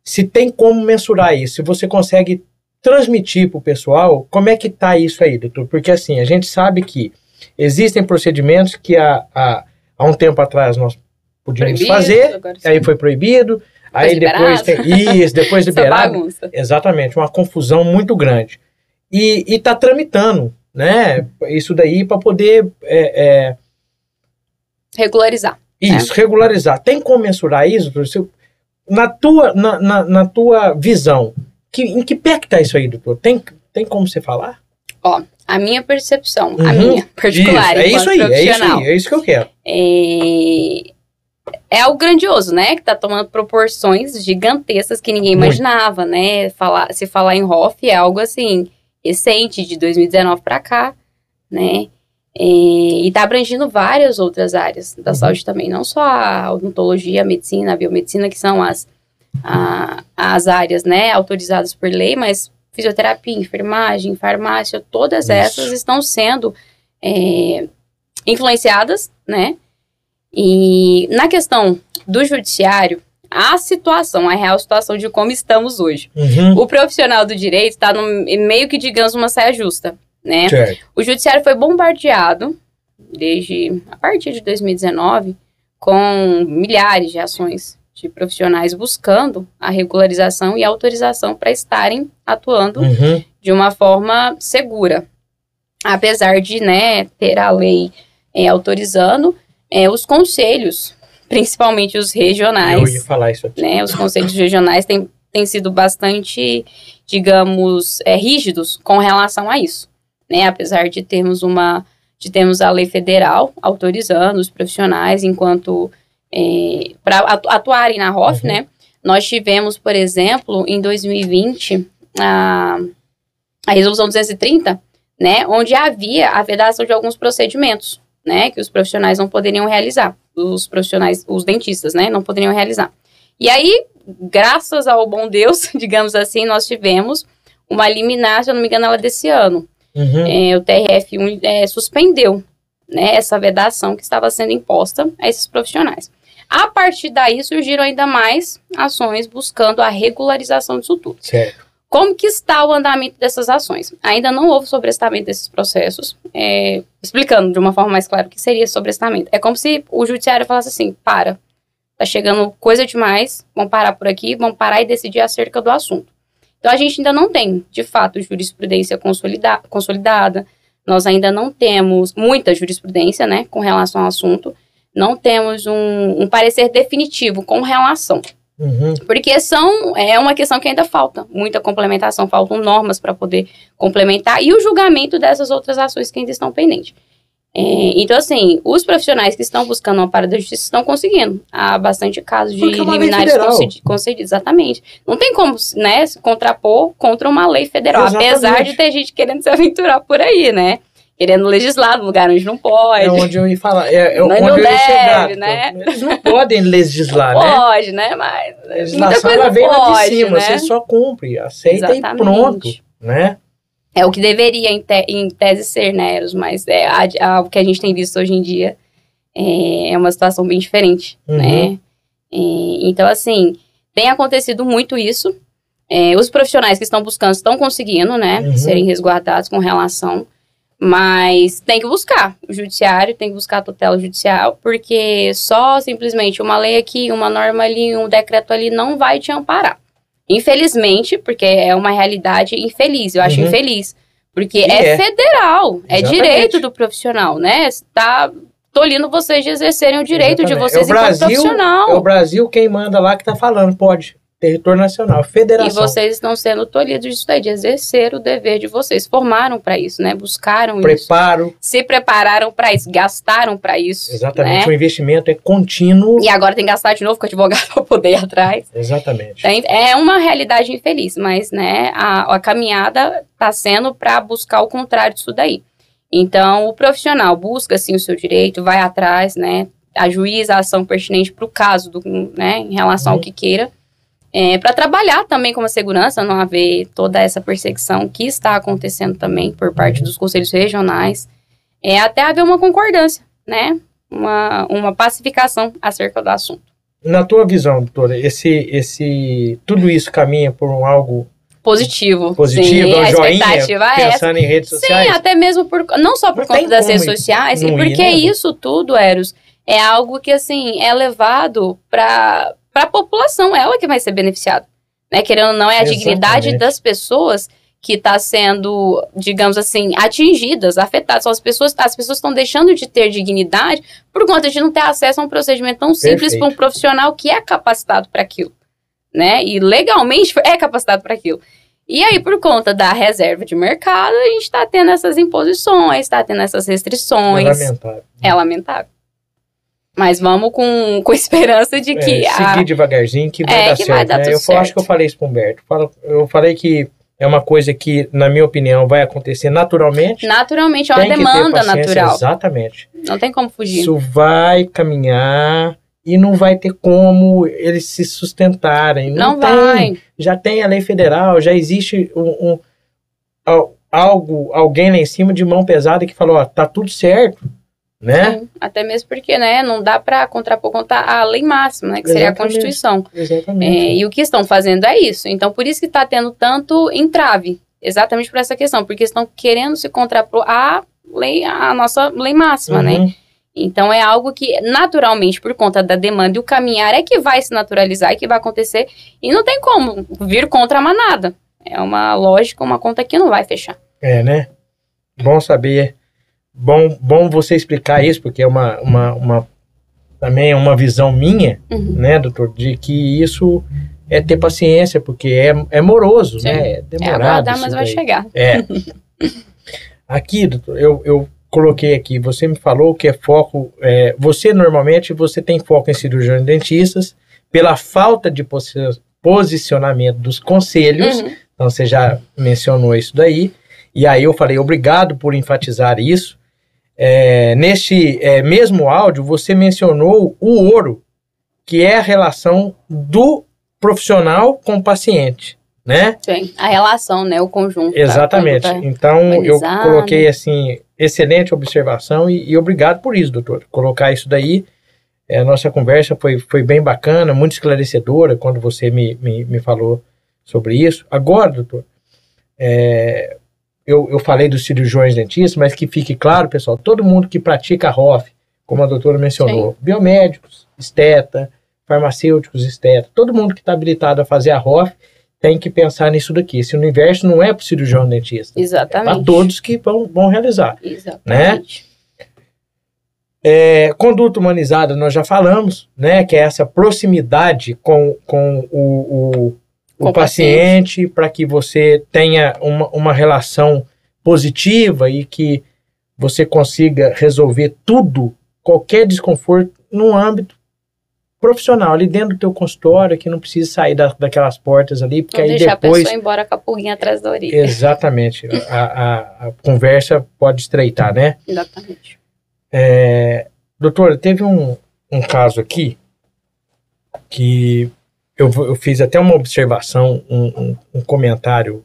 Se tem como mensurar isso, se você consegue transmitir para o pessoal, como é que está isso aí, doutor? Porque assim, a gente sabe que existem procedimentos que há, há, há um tempo atrás nós podíamos proibido, fazer, aí foi proibido, depois aí depois tem isso, depois liberado. Exatamente, uma confusão muito grande. E está tramitando, né? Isso daí para poder é, é, Regularizar. Isso, né? regularizar. Tem como mensurar isso? Na tua, na, na, na tua visão, que, em que pé que tá isso aí, doutor? Tem, tem como você falar? Ó, a minha percepção, uhum. a minha particular, isso, é isso aí, é isso aí, é isso que eu quero. É, é algo grandioso, né? Que tá tomando proporções gigantescas que ninguém Muito. imaginava, né? Falar, se falar em ROF é algo assim, recente, de 2019 para cá, né? E está abrangindo várias outras áreas da uhum. saúde também, não só a odontologia, a medicina, a biomedicina, que são as, a, as áreas né, autorizadas por lei, mas fisioterapia, enfermagem, farmácia, todas Isso. essas estão sendo é, influenciadas, né? E na questão do judiciário, a situação, a real situação de como estamos hoje. Uhum. O profissional do direito está meio que, digamos, uma saia justa né? Certo. O judiciário foi bombardeado desde a partir de 2019 com milhares de ações de profissionais buscando a regularização e autorização para estarem atuando uhum. de uma forma segura. Apesar de né, ter a lei é, autorizando, é, os conselhos, principalmente os regionais. Eu ia falar isso aqui. Né, os conselhos regionais têm, têm sido bastante, digamos, é, rígidos com relação a isso né? Apesar de termos uma de termos a lei federal autorizando os profissionais enquanto é, para atuarem na ROF, uhum. né? Nós tivemos, por exemplo, em 2020 a, a resolução 230, né, onde havia a vedação de alguns procedimentos, né, que os profissionais não poderiam realizar, os profissionais, os dentistas, né, não poderiam realizar. E aí, graças ao bom Deus, digamos assim, nós tivemos uma liminar, se eu não me engano, ela desse ano, Uhum. É, o TRF1 é, suspendeu né, essa vedação que estava sendo imposta a esses profissionais. A partir daí surgiram ainda mais ações buscando a regularização disso tudo. Certo. Como que está o andamento dessas ações? Ainda não houve sobrestamento desses processos. É, explicando de uma forma mais clara o que seria sobrestamento. É como se o judiciário falasse assim, para, tá chegando coisa demais, vamos parar por aqui, vamos parar e decidir acerca do assunto. Então a gente ainda não tem, de fato, jurisprudência consolida consolidada. Nós ainda não temos muita jurisprudência, né, com relação ao assunto. Não temos um, um parecer definitivo com relação. Uhum. Porque são, é uma questão que ainda falta muita complementação, faltam normas para poder complementar e o julgamento dessas outras ações que ainda estão pendentes. É, então, assim, os profissionais que estão buscando uma parada da justiça estão conseguindo. Há bastante casos de liminares concedidos. Exatamente. Não tem como né, se contrapor contra uma lei federal. Exatamente. Apesar de ter gente querendo se aventurar por aí, né? Querendo legislar no lugar onde não pode. É onde eu ia falar. É, é Mas onde não eu ia chegar. deve, né? Eles não podem legislar, né? Pode, né? Mas. A legislação ela vem lá de pode, cima, né? você só cumpre, aceita Exatamente. e pronto, né? É o que deveria, em, te- em tese, ser, né, Eros? Mas é, a- a- o que a gente tem visto hoje em dia é, é uma situação bem diferente, Uhum. né? Então, assim, tem acontecido muito isso. É, os profissionais que estão buscando estão conseguindo, né, Uhum. serem resguardados com relação, mas tem que buscar. O judiciário tem que buscar a tutela judicial, porque só simplesmente uma lei aqui, uma norma ali, um decreto ali não vai te amparar. Infelizmente, porque é uma realidade infeliz, eu acho Uhum. infeliz. Porque é, é. federal, é Exatamente. direito do profissional, né? Tá tolindo vocês de exercerem o direito de Exatamente. vocês É o enquanto Brasil- profissional. É o Brasil quem manda lá que tá falando, pode. Território nacional, E federação. vocês estão sendo tolhidos disso daí, de exercer o dever de vocês. Formaram para isso, né? Buscaram isso. Preparo, Se prepararam para isso, gastaram para isso. exatamente. Né? O investimento é contínuo. E agora tem que gastar de novo com o advogado para poder ir atrás. Exatamente. É uma realidade infeliz, mas né, a, a caminhada está sendo para buscar o contrário disso daí. Então, o profissional busca sim o seu direito, vai atrás, né, ajuiza a ação pertinente para o caso, do, né, em relação ao Uhum. que queira, para trabalhar também com a segurança, não haver toda essa perseguição que está acontecendo também por parte dos conselhos regionais, é até haver uma concordância, né, uma, uma pacificação acerca do assunto. Na tua visão, doutora, esse, esse, tudo isso caminha por um algo Positivo. positivo, Sim, um a joinha, expectativa é essa. pensando em redes Sim, sociais? até mesmo por não só por Não conta das redes sociais, e não ir, porque né? isso tudo, Eros, é algo que assim é levado para para a população, ela que vai ser beneficiada, né? Querendo ou não é a dignidade Exatamente. das pessoas que está sendo, digamos assim, atingidas, afetadas. São as pessoas, as pessoas estão deixando de ter dignidade por conta de não ter acesso a um procedimento tão simples para um profissional que é capacitado para aquilo, né? E legalmente é capacitado para aquilo. E aí, por conta da reserva de mercado, a gente está tendo essas imposições, está tendo essas É restrições. lamentável. É lamentável. Mas vamos com, com esperança de que É, a- seguir devagarzinho que vai É, dar que certo. vai dar né? eu falo- acho certo. que eu falei isso pro Humberto. Eu falei que é uma coisa que, na minha opinião, vai acontecer naturalmente. naturalmente é uma demanda natural. Exatamente. Não tem como fugir. Isso vai caminhar e não vai ter como eles se sustentarem. Não, Não tem. vai. Já tem a lei federal, já existe um, um- al- algo, alguém lá em cima de mão pesada que falou, ó, tá tudo certo, né? Sim, Até mesmo porque, né, não dá para contrapor contra a lei máxima, né, que seria a Exatamente. Constituição. É, Exatamente. e o que estão fazendo é isso. Então, por isso que está tendo tanto entrave. Exatamente por essa questão. Porque estão querendo se contrapor à lei, à nossa lei máxima, né? Uhum. Então, é algo que, naturalmente, por conta da demanda e o caminhar, é que vai se naturalizar e que vai acontecer. E não tem como vir contra a manada. É uma lógica, uma conta que não vai fechar. É, né? Bom saber. Bom, bom você explicar isso, porque é uma, uma, uma também é uma visão minha, Uhum. né, doutor, de que isso é ter paciência, porque é, é moroso, Sim. né? É É demorado. aguardar, isso mas vai chegar. É. Aqui, doutor, eu, eu coloquei aqui, você me falou que é foco. é, você normalmente você tem foco em cirurgiões dentistas, pela falta de posi- posicionamento dos conselhos. Uhum. Então você já mencionou isso daí. E aí eu falei, obrigado por enfatizar isso. É, neste é, mesmo áudio, você mencionou o ouro, que é a relação do profissional com o paciente, né? Sim, a relação, né? O conjunto. da Exatamente. conduta. Então eu coloquei assim, excelente observação e, e obrigado por isso, doutor. Colocar isso daí. É, a nossa conversa foi, foi bem bacana, muito esclarecedora quando você me, me, me falou sobre isso. Agora, doutor, é, eu, eu falei dos cirurgiões dentistas, mas que fique claro, pessoal, todo mundo que pratica ROF, como a doutora mencionou, biomédicos, esteta, farmacêuticos, esteta, todo mundo que está habilitado a fazer a ROF tem que pensar nisso daqui. Esse universo não é para o cirurgião dentista. Exatamente. Para todos que vão, vão realizar. Exatamente. É, conduta humanizada, nós já falamos, né? Que é essa proximidade com, com o, o, Com o o paciente, para que você tenha uma, uma relação positiva e que você consiga resolver tudo, qualquer desconforto, no âmbito profissional, ali dentro do teu consultório, que não precisa sair da, daquelas portas ali, porque Não aí deixar a depois... pessoa embora com a pulguinha atrás da orelha. Exatamente. A, a, a conversa pode estreitar, né? Exatamente. É, doutora, teve um, um caso aqui que eu, eu fiz até uma observação, um, um- um comentário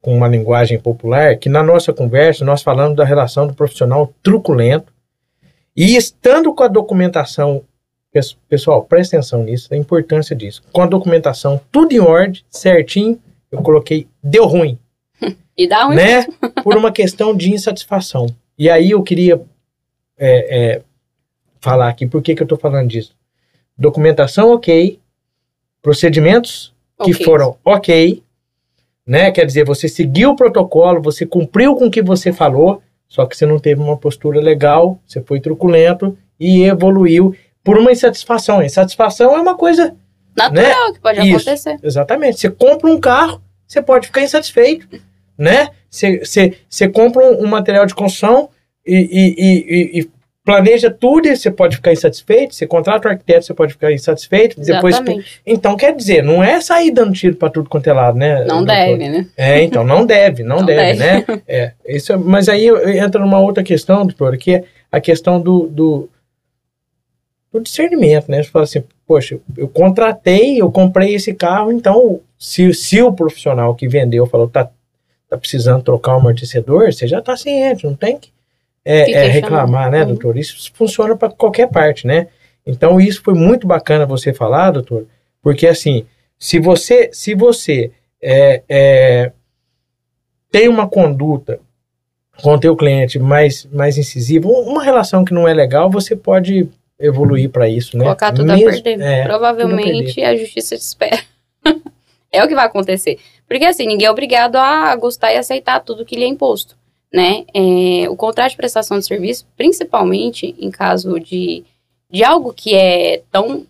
com uma linguagem popular, que na nossa conversa nós falamos da relação do profissional truculento e estando com a documentação, pes- pessoal, presta atenção nisso, a importância disso, com a documentação tudo em ordem, certinho, eu coloquei, deu ruim E dá ruim. né? Por uma questão de insatisfação. E aí eu queria é, é, falar aqui, por que, que eu estou falando disso? Documentação ok, procedimentos que foram ok, né? Quer dizer, você seguiu o protocolo, você cumpriu com o que você falou, só que você não teve uma postura legal, você foi truculento e evoluiu por uma insatisfação. A insatisfação é uma coisa Natural que pode Isso. acontecer. Exatamente. Você compra um carro, você pode ficar insatisfeito, né? Você, você, você compra um, material de construção e- e- e- e planeja tudo e você pode ficar insatisfeito. Você contrata um arquiteto, você pode ficar insatisfeito. Depois, então, quer dizer, não é sair dando tiro para tudo quanto é lado, né? Não doutor? deve, né? É, então, não deve, não, Não deve, deve. né? É, isso, é- mas aí entra numa outra questão, doutora, que é a questão do, do, do discernimento, né? Você fala assim, poxa, eu contratei, eu comprei esse carro, então, se, se o profissional que vendeu falou, tá, tá precisando trocar o amortecedor, você já tá ciente, não tem que é, é, reclamar, né, Uhum. doutor? Isso funciona para qualquer parte, né? Então, isso foi muito bacana você falar, doutor, porque assim, se você, se você é, é, tem uma conduta com o teu cliente mais, mais incisiva, um- uma relação que não é legal, você pode evoluir para isso, né? Colocar tudo Mesmo- a perder. é, Provavelmente a justiça te espera. é o que vai acontecer. Porque assim, ninguém é obrigado a gostar e aceitar tudo que lhe é imposto. Né? É, o contrato de prestação de serviço, principalmente em caso de, de algo que é tão,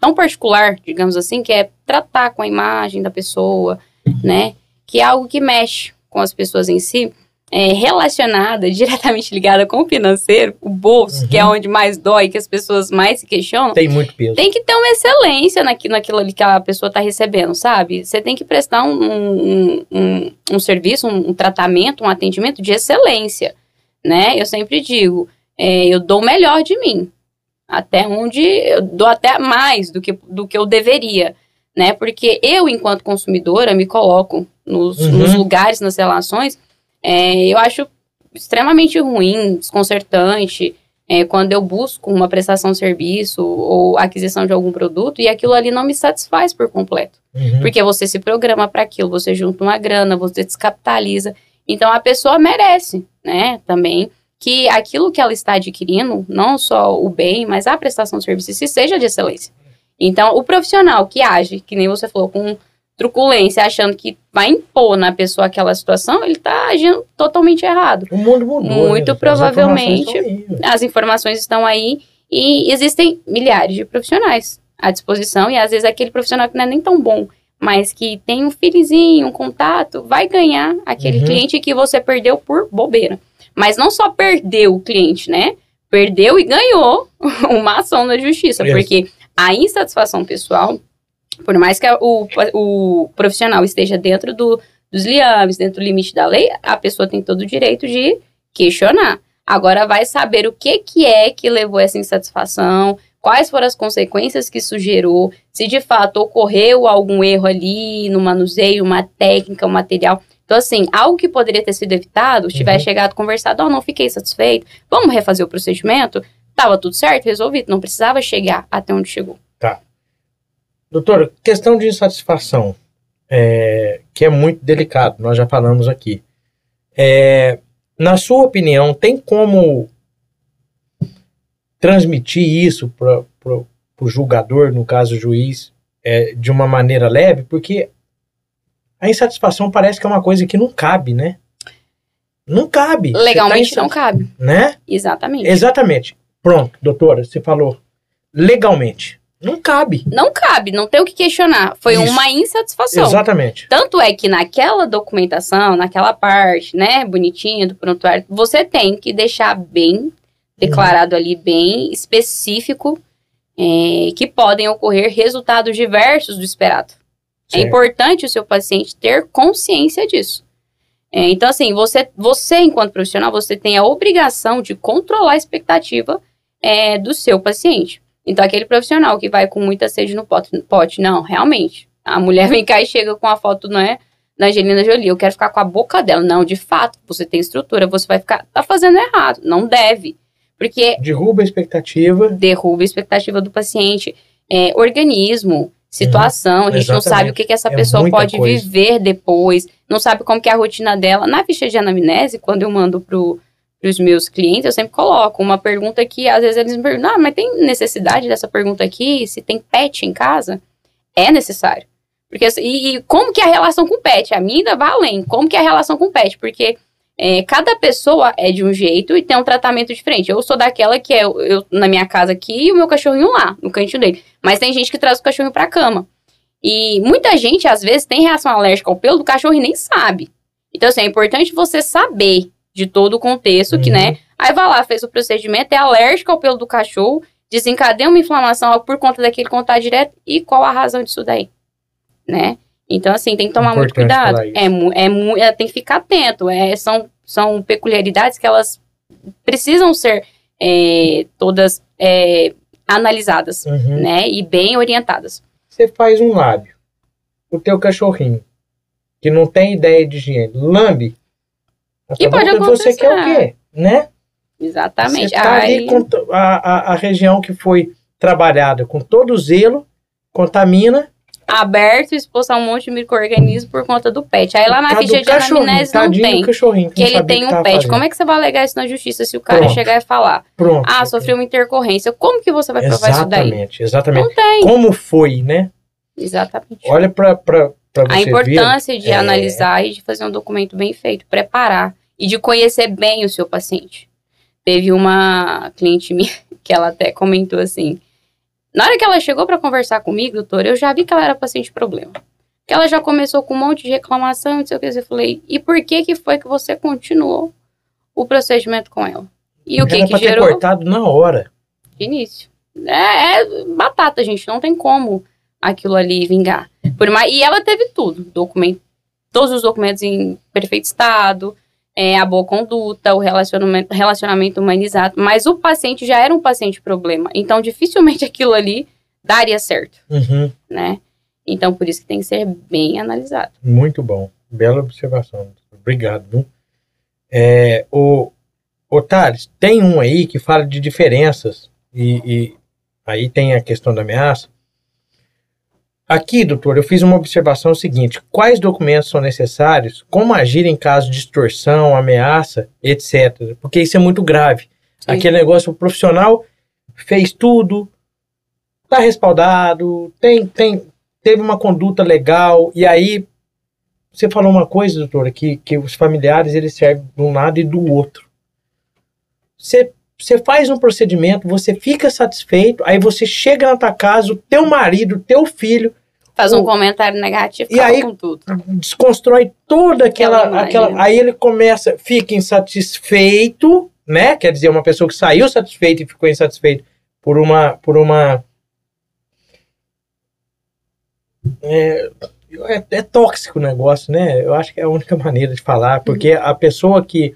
tão particular, digamos assim, que é tratar com a imagem da pessoa, né? Que é algo que mexe com as pessoas em si, é, relacionada, diretamente ligada com o financeiro, o bolso, Uhum. que é onde mais dói, que as pessoas mais se questionam, tem muito peso. tem que ter uma excelência naqui, naquilo ali que a pessoa está recebendo, sabe? Você tem que prestar um, um, um, um serviço, um, um tratamento, um atendimento de excelência, né? Eu sempre digo, é, eu dou o melhor de mim, até onde eu dou até mais do que, do que eu deveria, né? Porque eu, enquanto consumidora, me coloco nos, Uhum. nos lugares, nas relações, é, eu acho extremamente ruim, desconcertante, é, quando eu busco uma prestação de serviço ou aquisição de algum produto e aquilo ali não me satisfaz por completo. Uhum. Porque você se programa para aquilo, você junta uma grana, você descapitaliza. Então a pessoa merece, né, também que aquilo que ela está adquirindo, não só o bem, mas a prestação de serviço, se seja de excelência. Então, o profissional que age, que nem você falou, com truculência, achando que vai impor na pessoa aquela situação, ele está agindo totalmente errado. O mundo mudou. né, Muito? As provavelmente. informações aí, né? As informações estão aí e existem milhares de profissionais à disposição e às vezes aquele profissional que não é nem tão bom, mas que tem um filhozinho, um contato, vai ganhar aquele Uhum. cliente que você perdeu por bobeira. Mas não só perdeu o cliente, né? Perdeu e ganhou uma ação na justiça, Isso. porque a insatisfação pessoal, por mais que a- o, o profissional esteja dentro do, dos liames, dentro do limite da lei, a pessoa tem todo o direito de questionar. Agora vai saber o que, que é que levou essa insatisfação, quais foram as consequências que isso gerou, se de fato ocorreu algum erro ali no manuseio, uma técnica, um material. Então, assim, algo que poderia ter sido evitado, se tivesse Uhum. chegado conversado, oh, não fiquei satisfeito, vamos refazer o procedimento, tava tudo certo, resolvido, não precisava chegar até onde chegou. Doutora, questão de insatisfação, é, que é muito delicado, nós já falamos aqui. É, na sua opinião, tem como transmitir isso para o julgador, no caso o juiz, é, de uma maneira leve? Porque a insatisfação parece que é uma coisa que não cabe, né? Não cabe. Tá Legalmente insa- não cabe. Né? Exatamente. Exatamente. Pronto, doutora, você falou. Legalmente. Não cabe. Não cabe, não tem o que questionar. Foi Isso. uma insatisfação. Exatamente. Tanto é que naquela documentação, naquela parte, né, bonitinha do prontuário, você tem que deixar bem declarado ali, bem específico, é, que podem ocorrer resultados diversos do esperado. É importante o seu paciente ter consciência disso. É, então, assim, você, você, enquanto profissional, você tem a obrigação de controlar a expectativa é, do seu paciente. Então, aquele profissional que vai com muita sede no pote, não, realmente. A mulher vem cá e chega com a foto, não é? Da Angelina Jolie, eu quero ficar com a boca dela. Não, de fato, você tem estrutura, você vai ficar. Tá fazendo errado. Não deve. Porque Derruba a expectativa. derruba a expectativa do paciente. É, organismo, situação, a gente não Uhum. Sabe o que, que essa É pessoa pode coisa. viver depois, não sabe como que é a rotina dela. Na ficha de anamnese, quando eu mando pro os meus clientes, eu sempre coloco uma pergunta que às vezes eles me perguntam, ah, mas tem necessidade dessa pergunta aqui? Se tem pet em casa? É necessário. Porque, assim, e, e como que é a relação com o pet? A minha ainda vai além. Como que é a relação com o pet? Porque é, cada pessoa é de um jeito e tem um tratamento diferente. Eu sou daquela que é eu, eu na minha casa aqui e o meu cachorrinho lá, no cantinho dele. Mas tem gente que traz o cachorrinho pra cama. E muita gente, às vezes, tem reação alérgica ao pelo do cachorro e nem sabe. Então, assim, é importante você saber de todo o contexto que, Uhum. né? Aí vai lá, fez o procedimento, é alérgico ao pelo do cachorro, desencadeia uma inflamação por conta daquele contato direto. E qual a razão disso daí? Né? Então, assim, tem que tomar muito Importante cuidado. falar isso. É, é, é, tem que ficar atento. É, são, são peculiaridades que elas precisam ser é, todas é, analisadas, Uhum. né? E bem orientadas. Você faz um lábio. O teu cachorrinho, que não tem ideia de higiene, lambe. E pode que Você quer o acontecer. quê? Né? Exatamente. Você tá a, a, a região que foi trabalhada com todo o zelo, contamina. aberto, exposto a um monte de micro-organismo por conta do pet. Aí lá na Tá ficha de anamnese não tem. cachorrinho, Que ele tem um pet. Como é que você vai alegar isso na justiça se o cara Pronto. chegar e falar, Pronto. ah, sofreu uma intercorrência? Como que você vai provar isso daí? Exatamente, exatamente. Não tem. Como foi, né? Exatamente. Olha pra você A ver. importância de é. analisar e de fazer um documento bem feito, preparar e de conhecer bem o seu paciente. Teve uma cliente minha que ela até comentou assim: na hora que ela chegou para conversar comigo, doutor, eu já vi que ela era paciente de problema. Que ela já começou com um monte de reclamação, não sei o que. Eu falei: e por que que foi que você continuou o procedimento com ela? E o que que ter gerou? cortado na hora. de início. É, é batata, gente. Não tem como aquilo ali vingar. Por mais, e ela teve tudo. Documento, todos os documentos em perfeito estado, é, a boa conduta, o relacionamento, relacionamento humanizado. Mas o paciente já era um paciente problema. Então, dificilmente aquilo ali daria certo, Uhum. né? Então, por isso que tem que ser bem analisado. Muito bom. Bela observação. Obrigado. Viu? É, o, o Thales, tem um aí que fala de diferenças e, e aí tem a questão da ameaça. Aqui, doutor, eu fiz uma observação seguinte: quais documentos são necessários, como agir em caso de extorsão, ameaça, etc. Porque isso é muito grave. Sim. Aquele negócio, o profissional fez tudo, tá respaldado, tem, tem, teve uma conduta legal, e aí você falou uma coisa, doutora, que, que os familiares eles servem de um lado e do outro. Você, você faz um procedimento, você fica satisfeito, aí você chega na tua casa, o teu marido, o teu filho, Faz um O- comentário negativo, E aí- com tudo. desconstrói toda aquela, Aquela aquela, imagem. aí ele começa, fica insatisfeito, né? Quer dizer, uma pessoa que saiu satisfeita e ficou insatisfeito por uma, por uma é, é, é tóxico o negócio, né? Eu acho que é a única maneira de falar, porque a pessoa que,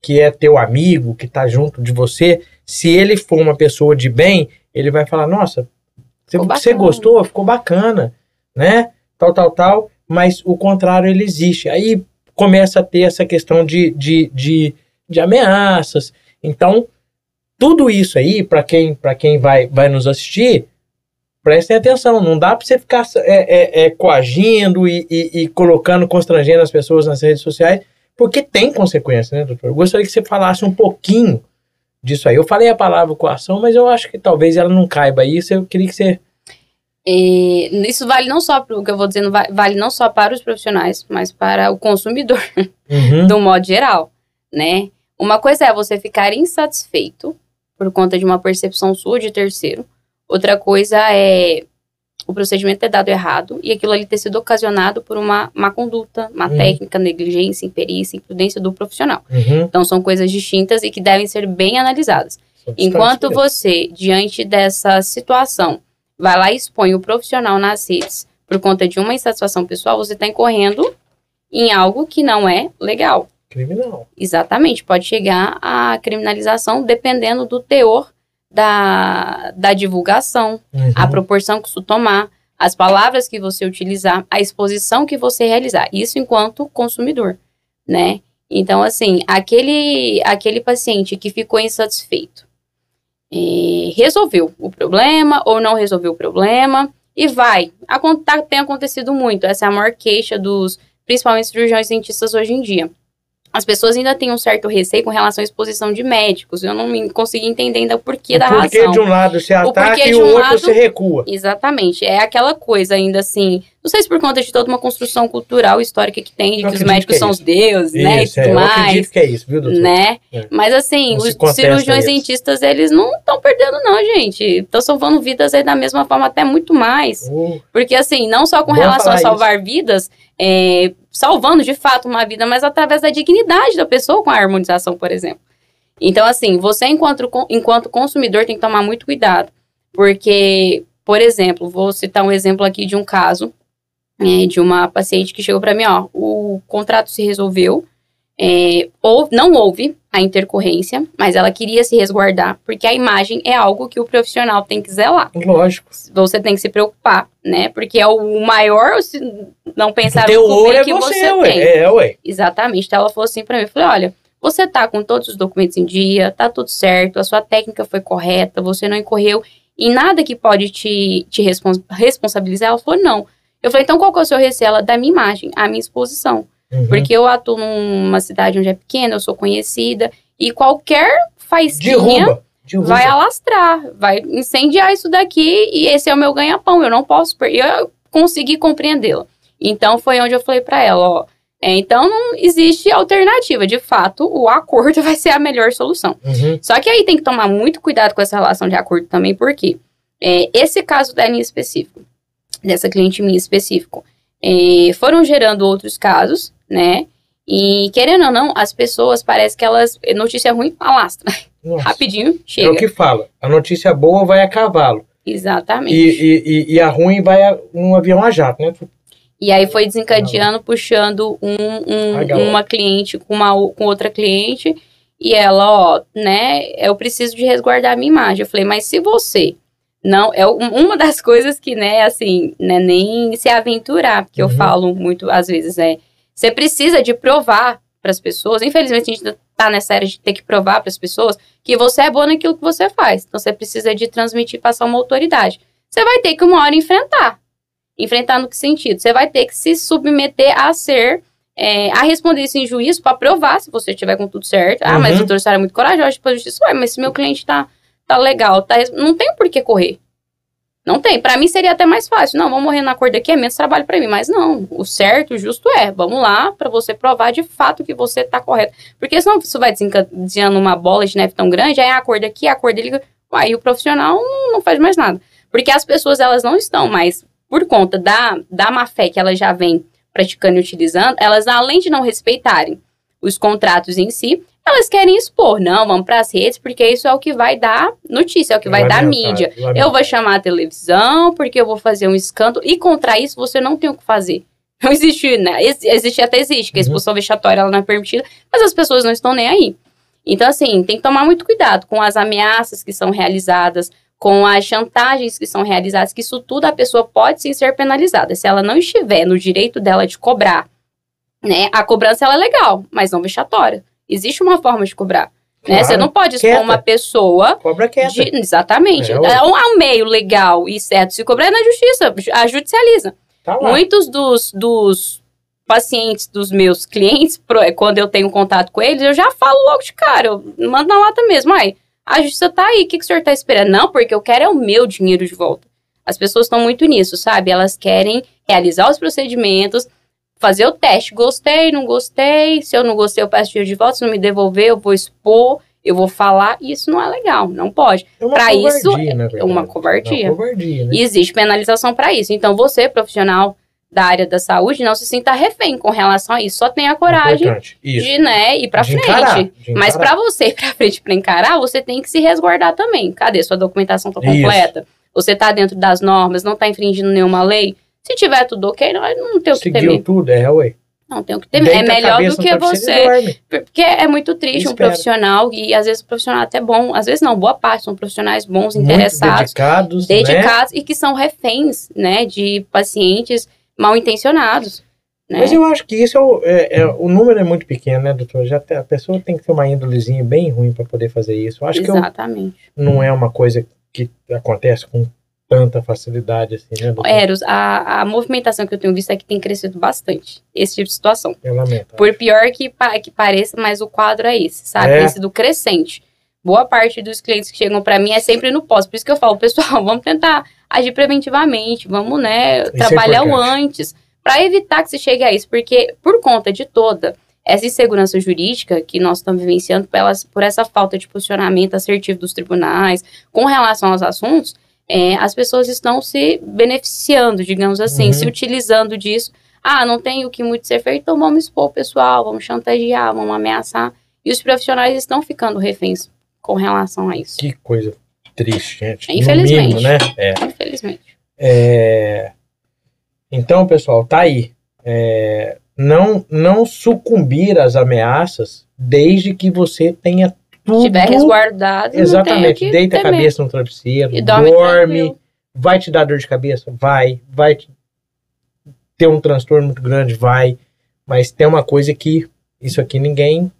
que é teu amigo, que tá junto de você, se ele for uma pessoa de bem, ele vai falar, nossa, você, você gostou, ficou bacana, né? Tal, tal, tal, mas o contrário ele existe. Aí começa a ter essa questão de, de, de, de ameaças. Então, tudo isso aí, para quem, pra quem vai, vai nos assistir, prestem atenção. Não dá para você ficar é, é, é, coagindo e, e, e colocando, constrangendo as pessoas nas redes sociais, porque tem consequência, né, doutor? Eu gostaria que você falasse um pouquinho disso aí. Eu falei a palavra coação, mas eu acho que talvez ela não caiba isso. Eu queria que você É, isso vale não só para o que eu vou dizendo, vale não só para os profissionais, mas para o consumidor, uhum. do modo geral, né? Uma coisa é você ficar insatisfeito por conta de uma percepção sua de terceiro. Outra coisa é o procedimento ter dado errado e aquilo ali ter sido ocasionado por uma má conduta, má uhum. técnica, negligência, imperícia, imprudência do profissional. Uhum. Então são coisas distintas e que devem ser bem analisadas. Enquanto você, diante dessa situação, vai lá e expõe o profissional nas redes por conta de uma insatisfação pessoal, você está incorrendo em algo que não é legal. Criminal. Exatamente, pode chegar à criminalização dependendo do teor da, da divulgação, uhum. a proporção que isso tomar, as palavras que você utilizar, a exposição que você realizar. Isso enquanto consumidor, né? Então, assim, aquele, aquele paciente que ficou insatisfeito, é, resolveu o problema ou não resolveu o problema e vai. Tá, tem acontecido muito, essa é a maior queixa dos, principalmente cirurgiões dentistas hoje em dia as pessoas ainda têm um certo receio com relação à exposição de médicos. Eu não me consegui entender ainda o porquê o da porquê razão. de um lado se ataca e o outro lado, se recua. Exatamente. É aquela coisa ainda assim. Não sei se por conta de toda uma construção cultural histórica que tem, de que os médicos que é são os deuses, né? Isso, e tudo é, mais. Eu acredito que é isso, viu, doutor? Né? É. Mas assim, os cirurgiões dentistas, eles não estão perdendo, não, gente. Estão salvando vidas aí da mesma forma, até muito mais. Uh, Porque assim, não só com relação a salvar isso. vidas, é, salvando de fato uma vida, mas através da dignidade da pessoa com a harmonização, por exemplo. Então, assim, você enquanto, enquanto consumidor tem que tomar muito cuidado, porque, por exemplo, vou citar um exemplo aqui de um caso é, de uma paciente que chegou para mim, ó, o contrato se resolveu, é, ou não houve a intercorrência, mas ela queria se resguardar, porque a imagem é algo que o profissional tem que zelar. Lógico. Você tem que se preocupar, né? Porque é o maior, se não pensar no é que você, você ué. tem. É, ué. Exatamente. Então ela falou assim para mim, eu falei, olha, você tá com todos os documentos em dia, tá tudo certo, a sua técnica foi correta, você não incorreu em nada que pode te, te respons responsabilizar. Ela falou, não. Eu falei, então qual que é o seu receio? Ela, da minha imagem, a minha exposição. Uhum. Porque eu atuo numa cidade onde é pequena, eu sou conhecida, e qualquer faísquinha derruba, derruba. vai alastrar, vai incendiar isso daqui, e esse é o meu ganha-pão, eu não posso... Eu consegui compreendê-la. Então, foi onde eu falei para ela, ó, é, então não existe alternativa. De fato, o acordo vai ser a melhor solução. Uhum. Só que aí tem que tomar muito cuidado com essa relação de acordo também, porque é, esse caso da linha específico, dessa cliente minha específico, é, foram gerando outros casos, né? E querendo ou não, as pessoas parece que elas. Notícia ruim alastra. Nossa. Rapidinho, chega. É o que fala. A notícia boa vai a cavalo. Exatamente. E, e, e a ruim vai a, um avião a jato, né? E aí foi desencadeando, puxando um, um, uma cliente com, uma, com outra cliente. E ela, ó, né, eu preciso de resguardar a minha imagem. Eu falei, mas se você não, é uma das coisas que, né, assim, né, nem se aventurar, porque uhum. eu falo muito, às vezes, é você precisa de provar para as pessoas. Infelizmente, a gente está nessa era de ter que provar para as pessoas que você é bom naquilo que você faz. Então, você precisa de transmitir, passar uma autoridade. Você vai ter que, uma hora, enfrentar. Enfrentar no que sentido? Você vai ter que se submeter a ser, é, a responder isso em juízo para provar se você estiver com tudo certo. Ah, mas o doutor Sara é muito corajoso para justiça. Ué, mas se meu cliente tá, tá legal, tá, não tem por que correr. Não tem. Para mim seria até mais fácil. Não, vamos morrer na cor daqui, é menos trabalho para mim. Mas não, o certo, o justo é, vamos lá para você provar de fato que você tá correto. Porque senão isso vai desencadeando uma bola de neve tão grande, aí a cor daqui, a cor dele, aí o profissional não, faz mais nada. Porque as pessoas, elas não estão mais, por conta da, da má fé que elas já vêm praticando e utilizando, elas além de não respeitarem os contratos em si, elas querem expor, não, vamos para as redes, porque isso é o que vai dar notícia, é o que vai, vai dar mídia. Vai eu vou chamar a televisão, porque eu vou fazer um escândalo, e contra isso você não tem o que fazer. Não existe, né? Existe até existe, que a uhum. expulsão vexatória ela não é permitida, mas as pessoas não estão nem aí. Então, assim, tem que tomar muito cuidado com as ameaças que são realizadas, com as chantagens que são realizadas, que isso tudo a pessoa pode sim ser penalizada. Se ela não estiver no direito dela de cobrar, né? A cobrança ela é legal, mas não vexatória. Existe uma forma de cobrar. Claro, né? Você não pode expor uma pessoa. Cobra quieta. De, exatamente. É, é um, é um meio legal e certo se cobrar é na justiça. A judicializa. Tá Muitos dos, dos pacientes dos meus clientes, quando eu tenho contato com eles, eu já falo logo de cara. Eu mando na lata mesmo. Ai, a justiça tá aí. O que, que o senhor tá esperando? Não, porque eu quero é o meu dinheiro de volta. As pessoas estão muito nisso, sabe? Elas querem realizar os procedimentos, fazer o teste. Gostei, não gostei. Se eu não gostei, eu peço dinheiro de volta. Se não me devolver, eu vou expor, eu vou falar. E isso não é legal, não pode. É Para isso, é uma covardia. É uma covardia, né? E existe penalização para isso. Então, você, profissional da área da saúde, não se sinta refém com relação a isso. Só tenha coragem Importante. Isso. de né, ir De frente. encarar, Mas para você ir pra frente pra encarar, você tem que se resguardar também. Cadê? Sua documentação tá Isso. completa? Você tá dentro das normas, não tá infringindo nenhuma lei? Se tiver tudo ok, não, não tem o que Seguiu temer. tudo, é, ué. Não tem o que temer. Deita É melhor do que você porque é muito triste um profissional, e às vezes o profissional é até bom, às vezes não, boa parte são profissionais bons, Muito interessados, dedicados, né? dedicados e que são reféns, né, de pacientes mal intencionados. Né? Mas eu acho que isso é o, é- é- o número é muito pequeno, né, doutor? Já tem- a pessoa tem que ter uma índolezinha bem ruim para poder fazer isso. Eu acho que eu- Exatamente. não é uma coisa que acontece com tanta facilidade assim, né, doutor? Eros, a, a movimentação que eu tenho visto é que tem crescido bastante, esse tipo de situação. Eu lamento. Por pior que, que pareça, mas o quadro é esse, sabe? É. Tem sido crescente. Boa parte dos clientes que chegam pra mim é sempre no pós. Por isso que eu falo, pessoal, vamos tentar agir preventivamente, vamos, né, é trabalhar o importante. antes, pra evitar que se chegue a isso. Porque, por conta de toda essa insegurança jurídica que nós estamos vivenciando, por, elas, por essa falta de posicionamento assertivo dos tribunais com relação aos assuntos, é, as pessoas estão se beneficiando, digamos assim, Uhum. se utilizando disso. Ah, não tem o que muito ser feito, então vamos expor o pessoal, vamos chantagear, vamos ameaçar. E os profissionais estão ficando reféns com relação a isso. Que coisa triste, gente. Infelizmente. mínimo, né? É. Infelizmente. É, Então, pessoal, tá aí. É, Não, não sucumbir às ameaças desde que você tenha tudo. Se tiver resguardado, Exatamente. Deita a cabeça no travesseiro, E dorme dorme. Vai te dar dor de cabeça? Vai. Vai te- ter um transtorno muito grande? Vai. Mas tem uma coisa que isso aqui ninguém.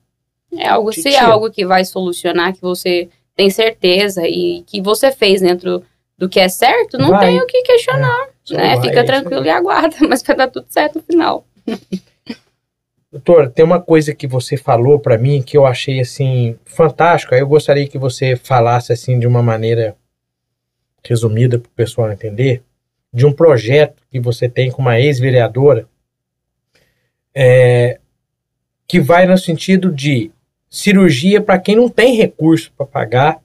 É algo, se é algo que vai solucionar, que você tem certeza e que você fez dentro do que é certo, não Vai. tem o que questionar, só né? Fica isso tranquilo e aguarda, mas vai dar tudo certo no final. Doutor, tem uma coisa que você falou pra mim que eu achei assim fantástico. Aí eu gostaria que você falasse assim de uma maneira resumida para o pessoal entender, de um projeto que você tem com uma ex-vereadora, é, que vai no sentido de cirurgia para quem não tem recurso para pagar.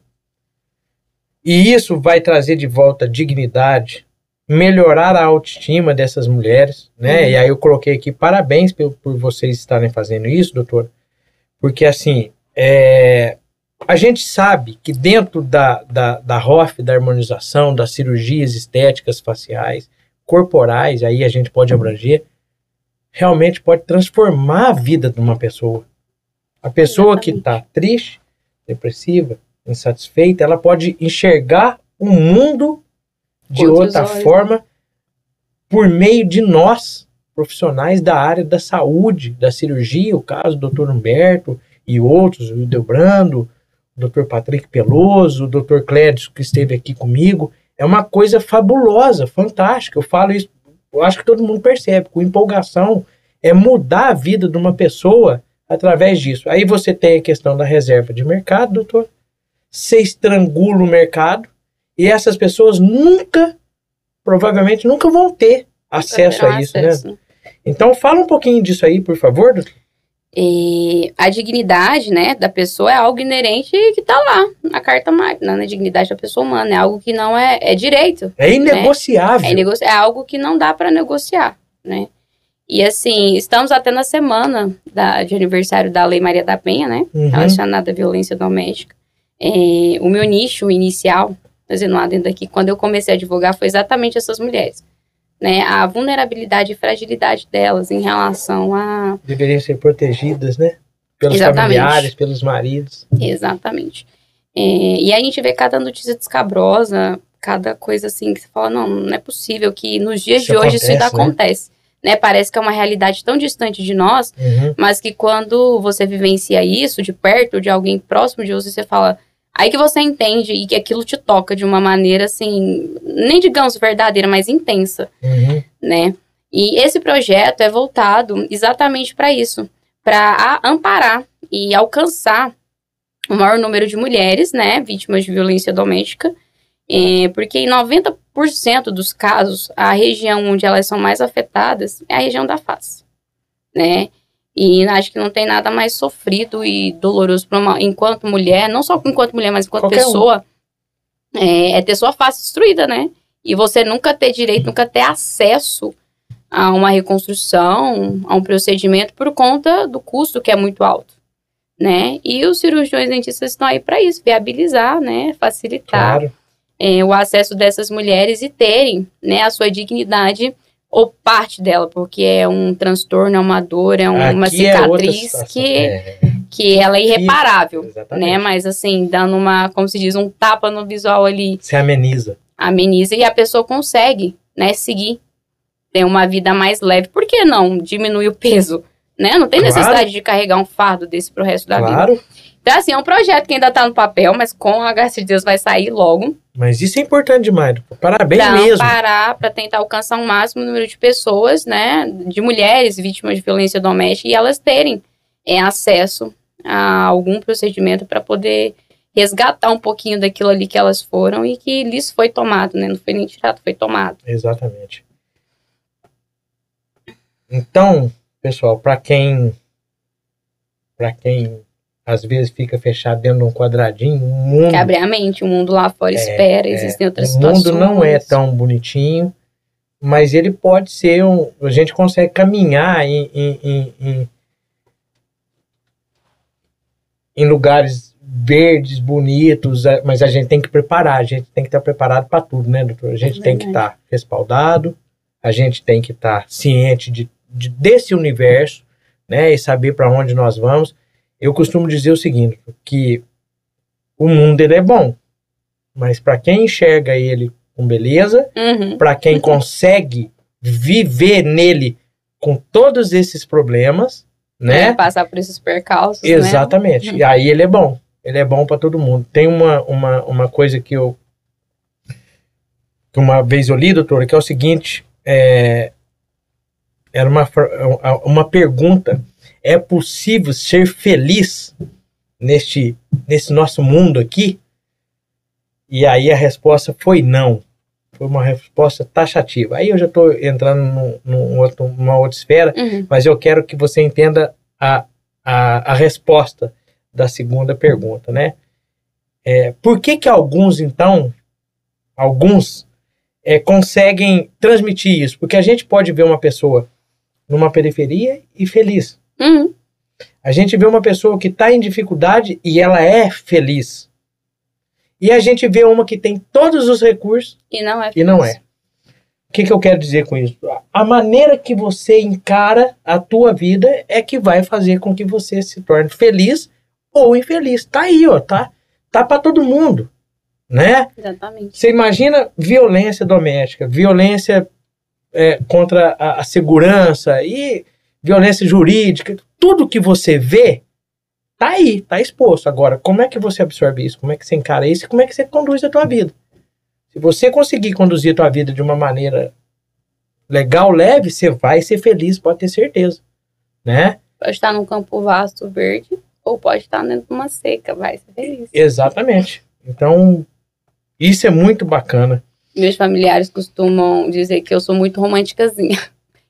E isso vai trazer de volta dignidade, melhorar a autoestima dessas mulheres, né? Uhum. E aí eu coloquei aqui parabéns por, por vocês estarem fazendo isso, doutor, porque assim, é, a gente sabe que dentro da, da, da ROF, da harmonização, das cirurgias estéticas faciais, corporais, aí a gente pode abranger, realmente pode transformar a vida de uma pessoa. A pessoa que está triste, depressiva, insatisfeita, ela pode enxergar o mundo de outros outra olhos, né? forma por meio de nós, profissionais da área da saúde, da cirurgia, o caso do Dr. Humberto e outros, o Delbrando, o Dr. Patrick Peloso, o Dr. Clédio que esteve aqui comigo. É uma coisa fabulosa, fantástica. Eu falo isso, eu acho que todo mundo percebe, com empolgação, é mudar a vida de uma pessoa através disso. Aí você tem a questão da reserva de mercado, doutor. Você estrangula o mercado e essas pessoas nunca, provavelmente, nunca vão ter acesso a isso, acesso, né? Então fala um pouquinho disso aí, por favor, doutor. E a dignidade, né, da pessoa é algo inerente que tá lá na carta magna, na dignidade da pessoa humana, é algo que não é, é direito, É inegociável. é, negoci- é algo que não dá para negociar, né? E assim, estamos até na semana da, de aniversário da Lei Maria da Penha, né, Uhum. relacionada à violência doméstica. É, o meu nicho inicial, fazendo um adendo aqui, quando eu comecei a advogar, foi exatamente essas mulheres. Né, a vulnerabilidade e fragilidade delas em relação a Deveriam ser protegidas, né? Pelos Exatamente. familiares, pelos maridos. Exatamente. É, e aí a gente vê cada notícia descabrosa, cada coisa assim que você fala, não, não é possível que nos dias Isso de hoje isso ainda acontece, né? acontece. Né? Parece que é uma realidade tão distante de nós, Uhum. mas que quando você vivencia isso de perto, de alguém próximo de você, você fala. Aí que você entende e que aquilo te toca de uma maneira assim, nem digamos verdadeira, mas intensa Uhum. né? E esse projeto é voltado exatamente para isso, para amparar e alcançar o maior número de mulheres, né, vítimas de violência doméstica, é, porque em 90% 90% dos casos, a região onde elas são mais afetadas é a região da face, né? E acho que não tem nada mais sofrido e doloroso para uma, enquanto mulher, não só enquanto mulher, mas enquanto Qualquer um. pessoa, é, é ter sua face destruída, né? E você nunca ter direito, nunca ter acesso a uma reconstrução, a um procedimento por conta do custo que é muito alto, né? E os cirurgiões dentistas estão aí para isso, viabilizar, né? Facilitar Claro. é, o acesso dessas mulheres e terem, né, a sua dignidade ou parte dela, porque é um transtorno, é uma dor, é um- uma é cicatriz situação. que, É, que ela é irreparável, exatamente. né? Mas assim, dando uma, como se diz, um tapa no visual ali, Se ameniza. ameniza e a pessoa consegue, né, seguir, ter uma vida mais leve. Por que não diminuir o peso, né? Não tem Claro. necessidade de carregar um fardo desse pro resto da vida. Claro. Então assim, é um projeto que ainda tá no papel, mas com a graça de Deus vai sair logo. Mas isso é importante demais. Parabéns Pra mesmo. parar, para tentar alcançar um máximo número de pessoas, né, de mulheres vítimas de violência doméstica e elas terem é, acesso a algum procedimento para poder resgatar um pouquinho daquilo ali que elas foram e que lhes foi tomado, né? Não foi nem tirado, foi tomado. Exatamente. Então, pessoal, para quem para quem às vezes fica fechado dentro de um quadradinho, o mundo, Que abre a mente, o mundo lá fora espera, existem outras É, o mundo situações. não é tão bonitinho, mas ele pode ser um. A gente consegue caminhar em, em, em, em- em lugares verdes, bonitos, é, mas a gente tem que preparar, a gente tem que estar preparado para tudo, né, doutor? A gente tem que estar respaldado, a gente tem que estar ciente de, de- desse universo, né, e saber para onde nós vamos. Eu costumo dizer o seguinte, que o mundo ele é bom, mas para quem enxerga ele com beleza, Uhum. para quem consegue viver nele com todos esses problemas, né? É, passar por esses percalços, né? Exatamente. E aí ele é bom. Ele é bom para todo mundo. Tem uma, uma, uma coisa que eu que uma vez eu li, doutora, que é o seguinte, é, era uma, uma pergunta, é possível ser feliz neste, nesse nosso mundo aqui? E aí a resposta foi não. Foi uma resposta taxativa. Aí eu já estou entrando num, num outro, numa outra esfera, Uhum. mas eu quero que você entenda a, a, a resposta da segunda pergunta, né? É, por que que alguns, então, alguns é, conseguem transmitir isso? Porque a gente pode ver uma pessoa numa periferia e feliz. Uhum. A gente vê uma pessoa que está em dificuldade e ela é feliz. E a gente vê uma que tem todos os recursos E não é e não é. O que, que eu quero dizer com isso? A maneira que você encara a tua vida é que vai fazer com que você se torne feliz ou infeliz. Tá aí, ó, tá? Tá para todo mundo, né? Exatamente. Você imagina violência doméstica, violência é, contra a, a segurança e violência jurídica, tudo que você vê tá aí, tá exposto. Agora, como é que você absorve isso? Como é que você encara isso? E como é que você conduz a tua vida? Se você conseguir conduzir a tua vida de uma maneira legal, leve, você vai ser feliz, pode ter certeza, né? Pode estar num campo vasto, verde, ou pode estar dentro de uma seca, vai ser feliz. Exatamente. Então, isso é muito bacana. Meus familiares costumam dizer que eu sou muito românticazinha.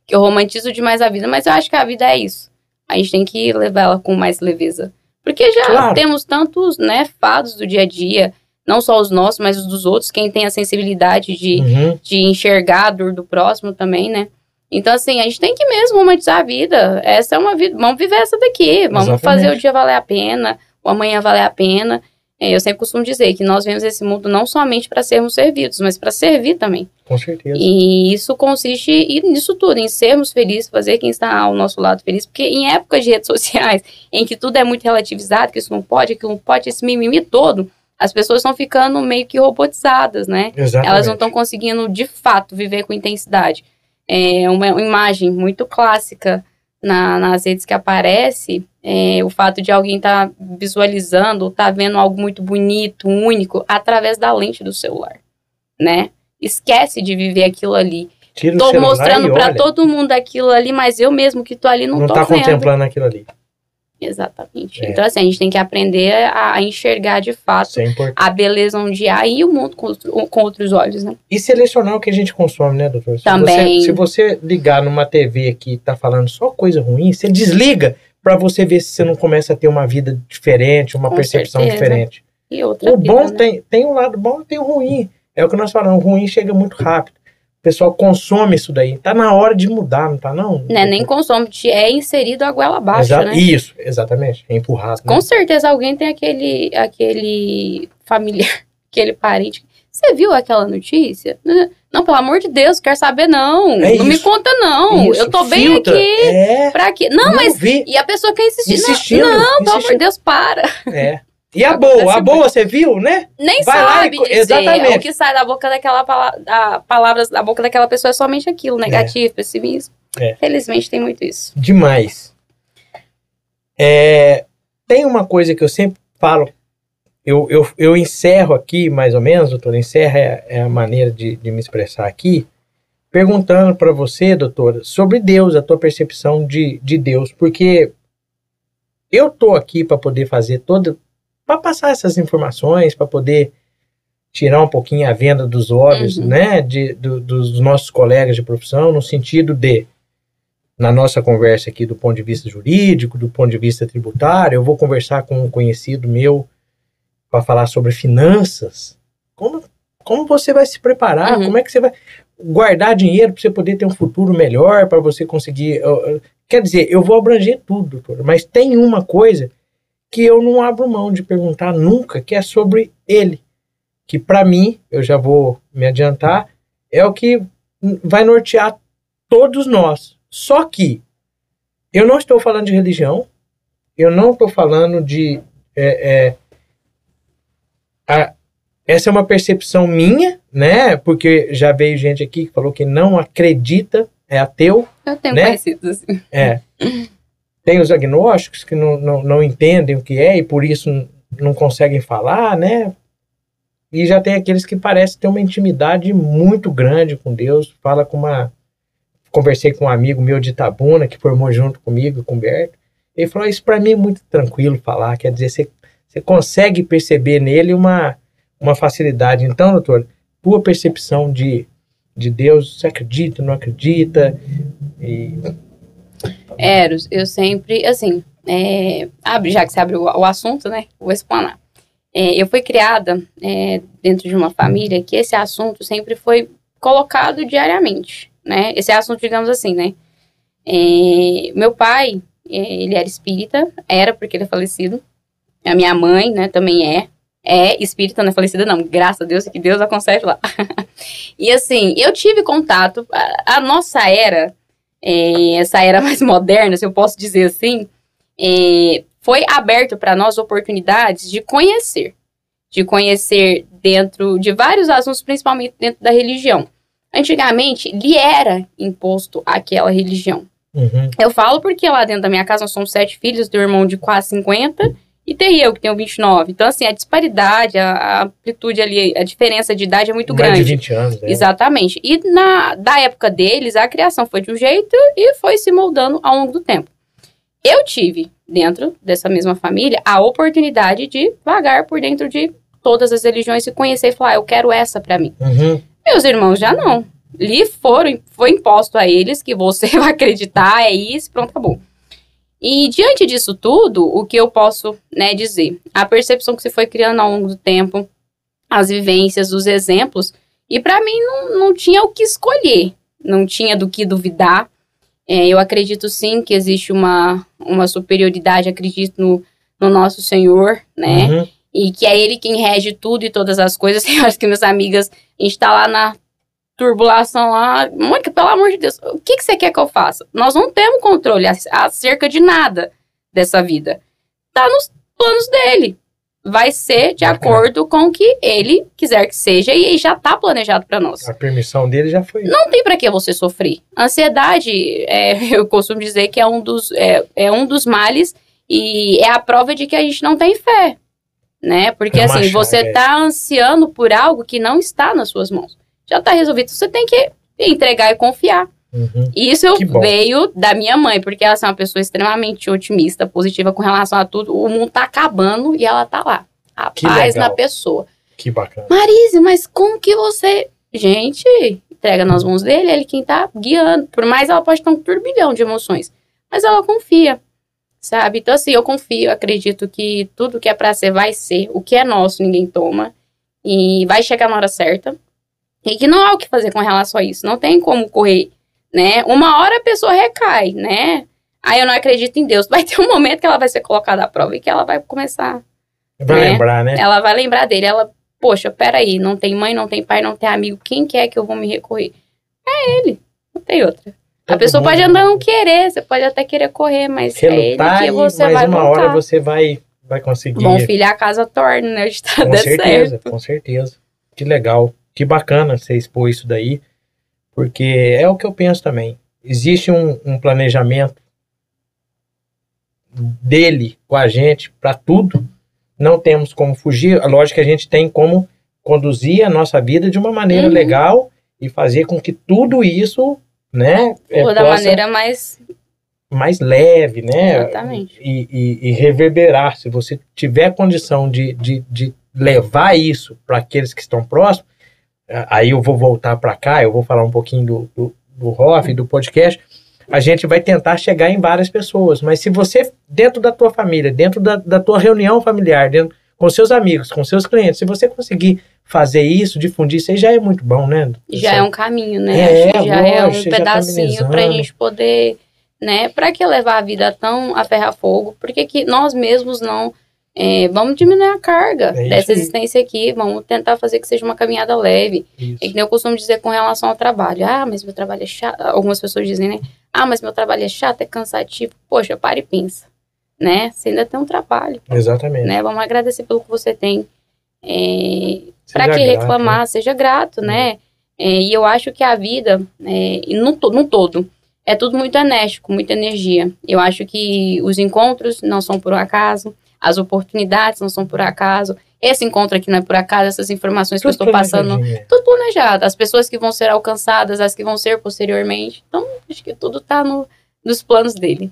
Que eu romantizo demais a vida, mas eu acho que a vida é isso. A gente tem que levar ela com mais leveza. Porque já Claro. temos tantos, né, fados do dia a dia, não só os nossos, mas os dos outros, quem tem a sensibilidade de, Uhum. de enxergar a dor do próximo também, né? Então, assim, a gente tem que mesmo romantizar a vida. Essa é uma vida. Vamos viver essa daqui. Vamos Exatamente. fazer o dia valer a pena, o amanhã valer a pena. É, Eu sempre costumo dizer que nós vemos esse mundo não somente para sermos servidos, mas para servir também. Com certeza. E isso consiste nisso tudo, em sermos felizes, fazer quem está ao nosso lado feliz. Porque em épocas de redes sociais, em que tudo é muito relativizado, que isso não pode, que não pode, esse mimimi todo, as pessoas estão ficando meio que robotizadas, né? Exatamente. Elas não estão conseguindo, de fato, viver com intensidade. É uma imagem muito clássica na- nas redes que aparece, é o fato de alguém estar visualizando, estar vendo algo muito bonito, único, através da lente do celular, né? Esquece de viver aquilo ali. Tira Tô mostrando olha, todo mundo aquilo ali, mas eu mesmo que tô ali não, não tô tá vendo. contemplando aquilo ali. Exatamente. É. Então, assim, a gente tem que aprender a, a enxergar de fato é a beleza onde há e o mundo com, com outros olhos, né? E selecionar o que a gente consome, né, doutor? Se Também. Você, se você ligar numa TV que tá falando só coisa ruim, você desliga pra você ver se você não começa a ter uma vida diferente, uma Com percepção certeza. diferente. E outra O bom vida, né? tem, tem um lado bom e tem o ruim. É o que nós falamos, o ruim chega muito rápido. O pessoal consome isso daí. Tá na hora de mudar, não tá não? Né, nem consome, é inserido a goela abaixo, Exa- né? Isso, exatamente. É empurrado. né? Com certeza alguém tem aquele, aquele familiar, aquele parente. Você viu aquela notícia? Não, pelo amor de Deus, quero saber não. É não me isso. conta não. Isso, eu tô bem filtra. aqui. É. Pra quê? Não, mas. vi. E a pessoa quer insistir. Não, Insistindo, Não, pelo amor insistindo. de Deus, para. É. E a boa? A boa você viu, né? Nem Vai lá sabe e co- dizer. exatamente. O que sai da boca daquela pala da, palavras da boca daquela pessoa é somente aquilo, negativo, pessimismo. É. Felizmente tem muito isso. Demais. É, tem uma coisa que eu sempre falo, eu, eu, eu encerro aqui, mais ou menos, doutor, encerra é, é a maneira de, de me expressar aqui, perguntando para você, doutora, sobre Deus, a tua percepção de, de Deus, porque eu tô aqui para poder fazer toda, para passar essas informações, para poder tirar um pouquinho a venda dos olhos, Uhum. né, de, do- dos nossos colegas de profissão, no sentido de na nossa conversa aqui do ponto de vista jurídico, do ponto de vista tributário, eu vou conversar com um conhecido meu para falar sobre finanças. Como, como você vai se preparar? Uhum. Como é que você vai guardar dinheiro para você poder ter um futuro melhor, para você conseguir. Quer dizer, eu vou abranger tudo, doutor, mas tem uma coisa que eu não abro mão de perguntar nunca, que é sobre ele. Que para mim, eu já vou me adiantar, é o que vai nortear todos nós. Só que eu não estou falando de religião, eu não estou falando de. é, é, a- essa é uma percepção minha, né? Porque já veio gente aqui que falou que não acredita, é ateu. Eu tenho Né? conhecidos assim. É. Tem os agnósticos que não, não, não entendem o que é e por isso não conseguem falar, né? E já tem aqueles que parecem ter uma intimidade muito grande com Deus. Fala com uma. Conversei com um amigo meu de Itabuna, que formou junto comigo, com o Berto. Ele falou: Isso para mim é muito tranquilo falar. Quer dizer, você, você consegue perceber nele uma, uma facilidade. Então, doutor, tua percepção de, de Deus, você acredita, não acredita? E Eros, eu sempre, assim, é, abre, já que você abriu o, o assunto, né? Vou explanar. É, eu fui criada é, dentro de uma família que esse assunto sempre foi colocado diariamente, né? Esse assunto, digamos assim, né? É, meu pai, é, ele era espírita, era porque ele é falecido. A minha mãe, né, também é. É espírita, não é falecida, não. Graças a Deus, que Deus a lá. e assim, eu tive contato. A, a nossa era, é, essa era mais moderna, se eu posso dizer assim, é, foi aberto para nós oportunidades de conhecer. De conhecer dentro de vários assuntos, principalmente dentro da religião. Antigamente, lhe era imposto aquela religião. Uhum. Eu falo porque lá dentro da minha casa nós somos sete filhos, um irmão de quase 50 e tem eu que tenho 29. Então, assim, a disparidade, a, a amplitude ali, a diferença de idade é muito Mais grande. de 20 anos. né? Exatamente. E na, da época deles, a criação foi de um jeito e foi se moldando ao longo do tempo. Eu tive, dentro dessa mesma família, a oportunidade de vagar por dentro de todas as religiões e conhecer e falar, "Ah, eu quero essa pra mim. Uhum. Meus irmãos já não. Lhe foram, foi imposto a eles que você vai acreditar, é isso, pronto, acabou. E diante disso tudo, o que eu posso né, dizer? A percepção que se foi criando ao longo do tempo, as vivências, os exemplos, e para mim não, não tinha o que escolher, não tinha do que duvidar. É, eu acredito sim que existe uma, uma superioridade, acredito no, no nosso Senhor, né? Uhum. e que é ele quem rege tudo e todas as coisas. Eu acho que minhas amigas, a gente tá lá na turbulação lá. Mônica, pelo amor de Deus, o que, que você quer que eu faça? Nós não temos controle ac- acerca de nada dessa vida. Tá nos planos dele. Vai ser de acordo com o que ele quiser que seja e já tá planejado para nós. A permissão dele já foi. Não tem para que você sofrer. Ansiedade, é, eu costumo dizer que é um, dos, é, é um dos males e é a prova de que a gente não tem fé, né? Porque É uma assim, chave, você é. tá ansiando por algo que não está nas suas mãos. Já tá resolvido. Você tem que entregar e confiar. Uhum. Isso Que bom. veio da minha mãe, porque ela é uma pessoa extremamente otimista, positiva com relação a tudo. O mundo tá acabando e ela tá lá. A Que paz legal. na pessoa. Que bacana. Marise, mas como que você. Gente, entrega nas mãos dele, ele quem tá guiando. Por mais ela pode ter um turbilhão de emoções. Mas ela confia. Sabe? Então, assim, eu confio, acredito que tudo que é pra ser vai ser. O que é nosso, ninguém toma. E vai chegar na hora certa. E que não há o que fazer com relação a isso. Não tem como correr, né? Uma hora a pessoa recai, né? Aí eu não acredito em Deus. Vai ter um momento que ela vai ser colocada à prova e que ela vai começar Vai né? lembrar, né? ela vai lembrar dele. Ela, poxa, peraí, não tem mãe, não tem pai, não tem amigo. Quem que é que eu vou me recorrer? É ele, não tem outra. A Todo pessoa mundo- pode andar não querer, você pode até querer correr, mas é ele Relutar, que você mas vai uma voltar. hora você vai, vai conseguir. Bom filho, a casa torna, né? Com certeza, certo. com certeza. Que legal. Que bacana você expor isso daí. Porque é o que eu penso também. Existe um, um planejamento dele com a gente para tudo. Não temos como fugir. Lógico que a gente tem como conduzir a nossa vida de uma maneira Uhum. legal e fazer com que tudo isso, né, é, Ou da possa maneira mais. mais leve, né? Exatamente. E, e- e reverberar. Se você tiver condição de, de, de levar isso para aqueles que estão próximos, aí eu vou voltar para cá, eu vou falar um pouquinho do, do, do Hoff, do podcast. A gente vai tentar chegar em várias pessoas. Mas se você, dentro da tua família, dentro da, da tua reunião familiar, dentro, com seus amigos, com seus clientes, se você conseguir fazer isso, difundir isso aí, já é muito bom, né? Já é um caminho, né? É, já é um tá pedacinho pra amenizando. gente poder, né? Pra que levar a vida tão a ferro a fogo? Por que que nós mesmos não é, vamos diminuir a carga É dessa existência aqui, vamos tentar fazer que seja uma caminhada leve. Isso. É que nem eu costumo dizer com relação ao trabalho. Ah, mas meu trabalho é chato. Algumas pessoas dizem, né? Ah, mas meu trabalho é chato, é cansativo. Poxa, para e pensa, né? Você ainda tem um trabalho, Exatamente. né? Vamos agradecer pelo que você tem. É, Pra que grato, reclamar? Seja grato, né? É, e eu acho que a vida, é, no, to- no todo, é tudo muito enérgico, muita energia. Eu acho que os encontros não são por um acaso, as oportunidades não são por acaso. Esse encontro aqui não é por acaso, essas informações que eu Tudo estou passando, tudo planejado. As pessoas que vão ser alcançadas, as que vão ser posteriormente. Então, acho que tudo tá no, nos planos dele.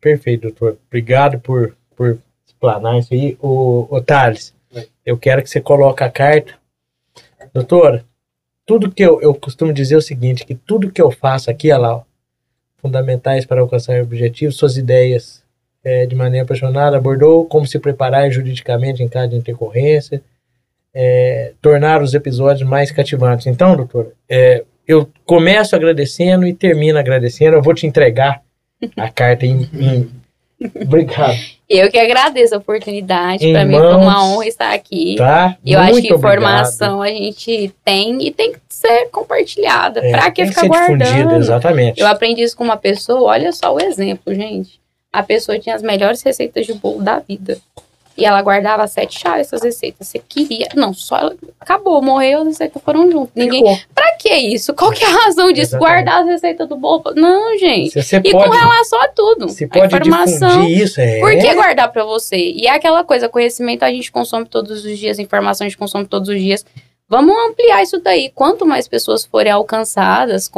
Perfeito, doutor. Obrigado por, por explanar isso aí. O, o Thales, eu quero que você coloque a carta. Doutora, tudo que eu, eu costumo dizer é o seguinte, que tudo que eu faço aqui, olha lá, ó, fundamentais para alcançar objetivos, suas ideias é, de maneira apaixonada, abordou como se preparar juridicamente em caso de intercorrência, é, tornar os episódios mais cativantes. Então, doutora, é, eu começo agradecendo e termino agradecendo. Eu vou te entregar a carta em. em- Obrigado, Eu que agradeço a oportunidade. Para mim foi uma honra estar aqui. tá? Eu acho Muito que informação a gente tem e tem que ser compartilhada. obrigado. É, pra que ficar ser guardando? exatamente. Eu aprendi isso com uma pessoa, olha só o exemplo, gente. A pessoa tinha as melhores receitas de bolo da vida. E ela guardava sete chaves essas receitas. Você queria. Não, só ela. Acabou, morreu, as receitas foram juntas. Ninguém. Ficou. Pra que isso? Qual que é a razão disso? Exatamente. Guardar as receitas do bolo? Não, gente. Você E pode, com relação a tudo. se a pode informação. difundir isso, é. Por que guardar pra você? E é aquela coisa, conhecimento a gente consome todos os dias, informação a gente consome todos os dias. Vamos ampliar isso daí. Quanto mais pessoas forem alcançadas,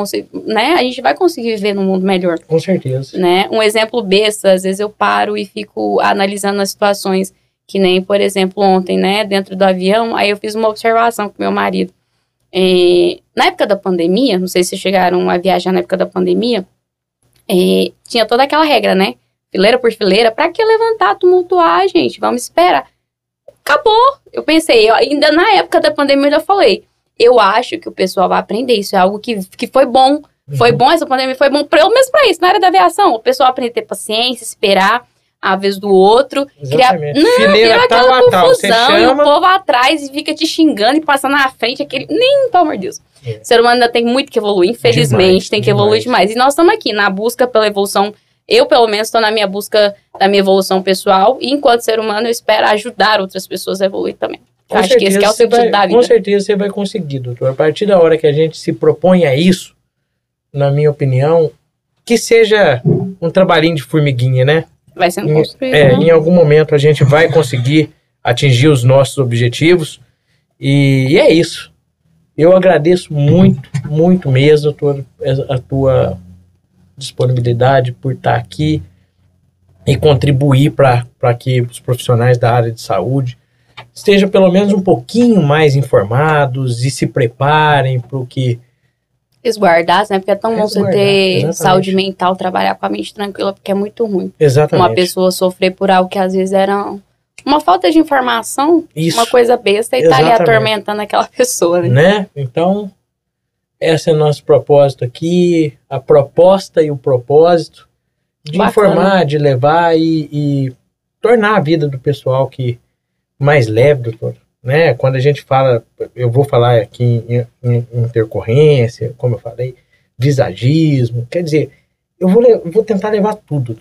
né, a gente vai conseguir viver num mundo melhor, Com certeza. né? Um exemplo besta, às vezes eu paro e fico analisando as situações, que nem, por exemplo, ontem, né, dentro do avião, aí eu fiz uma observação com meu marido. É, na época da pandemia, não sei se vocês chegaram a viajar na época da pandemia, é, tinha toda aquela regra, né? Fileira por fileira, pra que levantar, tumultuar, gente? Vamos esperar. Acabou. Eu pensei, eu, ainda na época da pandemia eu já falei, eu acho que o pessoal vai aprender isso, é algo que, que foi bom. Foi bom essa pandemia, foi bom pelo menos pra isso, na área da aviação. O pessoal aprender a ter paciência, esperar a vez do outro, criar Exatamente. Não, Fileira Vira tal aquela a tal. Você confusão e o povo atrás e fica te xingando e passando na frente aquele. Nem, pelo amor de Deus. É. O ser humano ainda tem muito que evoluir, infelizmente, Demais, tem que evoluir demais. demais. E nós estamos aqui na busca pela evolução. Eu, pelo menos, estou na minha busca da minha evolução pessoal. E enquanto ser humano, eu espero ajudar outras pessoas a evoluir também. Eu acho que esse que é o sentido vai, da Com vida. certeza você vai conseguir, doutor. A partir da hora que a gente se propõe a isso, na minha opinião, que seja um trabalhinho de formiguinha, né? Vai sendo Em- construído. É, né? em algum momento a gente vai conseguir atingir os nossos objetivos. E, e é isso. Eu agradeço muito, muito mesmo a tua, a tua disponibilidade por estar aqui e contribuir para que os profissionais da área de saúde estejam pelo menos um pouquinho mais informados e se preparem para o que resguardados, né? Porque é tão bom você ter exatamente. saúde mental, trabalhar com a mente tranquila, porque é muito ruim. exatamente Uma pessoa sofrer por algo que às vezes era uma falta de informação, isso uma coisa besta, e tá ali Exatamente. atormentando aquela pessoa, né? né? Então, esse é o nosso propósito aqui, a proposta e o propósito de Bacana. informar, de levar e, e tornar a vida do pessoal que mais leve, doutor. Né? Quando a gente fala, eu vou falar aqui em, em- em intercorrência, como eu falei, visagismo, quer dizer, eu vou, vou tentar levar tudo.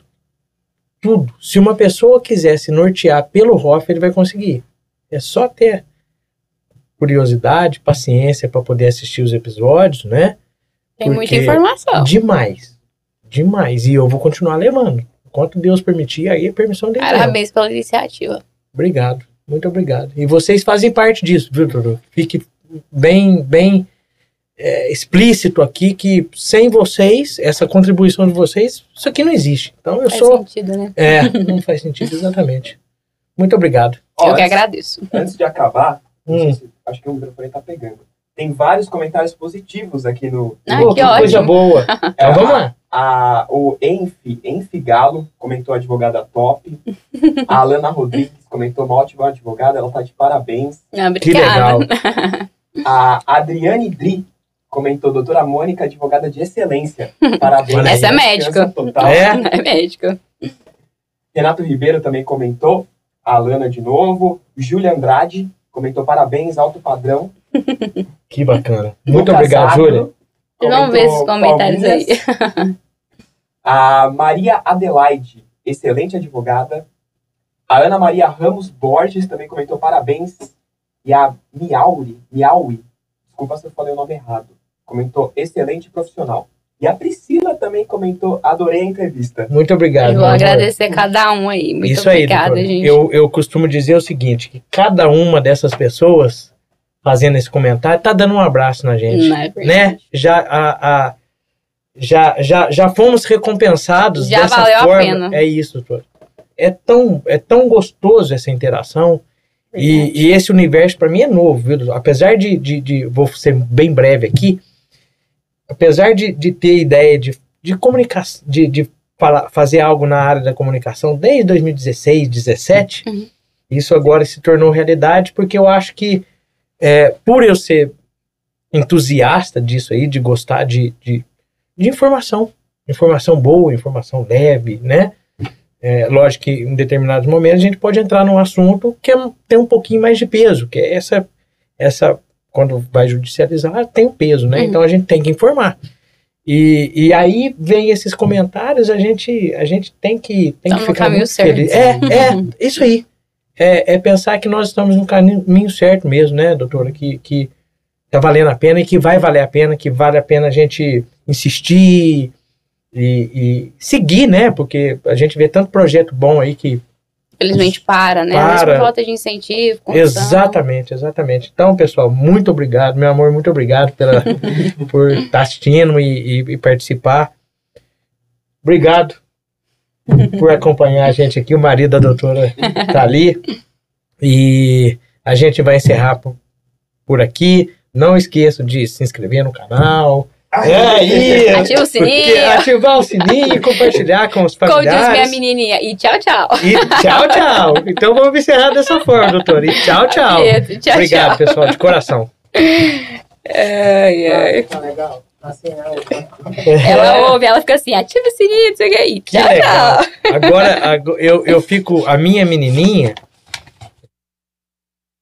Tudo. Se uma pessoa quiser se nortear pelo Hoff, ele vai conseguir. É só ter curiosidade, paciência para poder assistir os episódios, né? Tem muita informação. Demais. Demais. E eu vou continuar levando. Enquanto Deus permitir, aí é permissão dele. Parabéns pela iniciativa. Obrigado. Muito obrigado. E vocês fazem parte disso, viu, Dudu? Fique bem, bem é, explícito aqui que sem vocês, essa contribuição de vocês, isso aqui não existe. Então eu Faz sou. sentido, né? É, não faz sentido exatamente. Muito obrigado. Eu que antes, agradeço. antes de acabar, não Hum. se- acho que o microfone tá pegando. Tem vários comentários positivos aqui no. Ah, Pô, que coisa boa. Então vamos lá. A, o Enfi, Enfi Galo comentou advogada top. A Alana Rodrigues comentou uma ótima advogada, ela tá de parabéns. Ah, Que legal. A Adriane Dri comentou doutora Mônica, advogada de excelência. Parabéns. Essa é médica. Total. É? É médico. Renato Ribeiro também comentou. A Alana de novo. Júlia Andrade comentou parabéns, alto padrão. Que bacana. Muito obrigado, Júlia. Vamos ver esses comentários aí. A Maria Adelaide, excelente advogada. A Ana Maria Ramos Borges também comentou parabéns. E a Miauri, Miaui, desculpa se eu falei o nome errado, comentou excelente profissional. E a Priscila também comentou adorei a entrevista. Muito obrigado. Eu vou meu amor. agradecer cada um aí. Muito Isso aí, obrigada, doutora. gente. Eu, eu costumo dizer o seguinte, que cada uma dessas pessoas fazendo esse comentário tá dando um abraço na gente, Não, é né? Já, a, a- já, já, já fomos recompensados Já dessa valeu a forma. pena. É isso, doutor. É tão, é tão gostoso essa interação e, e esse universo para mim é novo, viu? Apesar de, de, de- vou ser bem breve aqui, apesar de, de ter ideia de, de comunicação, de, de fazer algo na área da comunicação desde 2016, 2017, Uhum. isso agora se tornou realidade porque eu acho que é, por eu ser entusiasta disso aí, de gostar de, de, de informação, informação boa, informação leve, né? É, lógico que em determinados momentos a gente pode entrar num assunto que é, tem um pouquinho mais de peso, que é essa, essa quando vai judicializar, tem um peso, né? Uhum. Então a gente tem que informar. E, e aí vem esses comentários, a gente, a gente tem que, tem que no ficar caminho muito certo. feliz. É, é, isso aí. É, é pensar que nós estamos no caminho certo mesmo, né, doutora? Que, que tá valendo a pena e que vai valer a pena, que vale a pena a gente insistir e, e seguir, né? Porque a gente vê tanto projeto bom aí que. Infelizmente para, né? Para. por falta de incentivo, condição. Exatamente, exatamente. Então, pessoal, muito obrigado, meu amor, muito obrigado pela, por estar assistindo e, e- e participar. Obrigado por acompanhar a gente aqui. O marido da doutora tá ali. E a gente vai encerrar por, por aqui. Não esqueçam de se inscrever no canal. É isso! Ativa o sininho. Porque ativar o sininho e compartilhar com os Como diz minha familiares. menininha. E tchau, tchau. E tchau, tchau. Então vamos encerrar dessa forma, doutor. E tchau, tchau. Tchau, Obrigado, tchau. pessoal, de coração. Ai, ai. Tá legal. Assim, Ela ouve, ela fica assim, ativa o sininho, não sei o que aí. Tchau, tchau. Agora, ago- eu, eu fico. A minha menininha,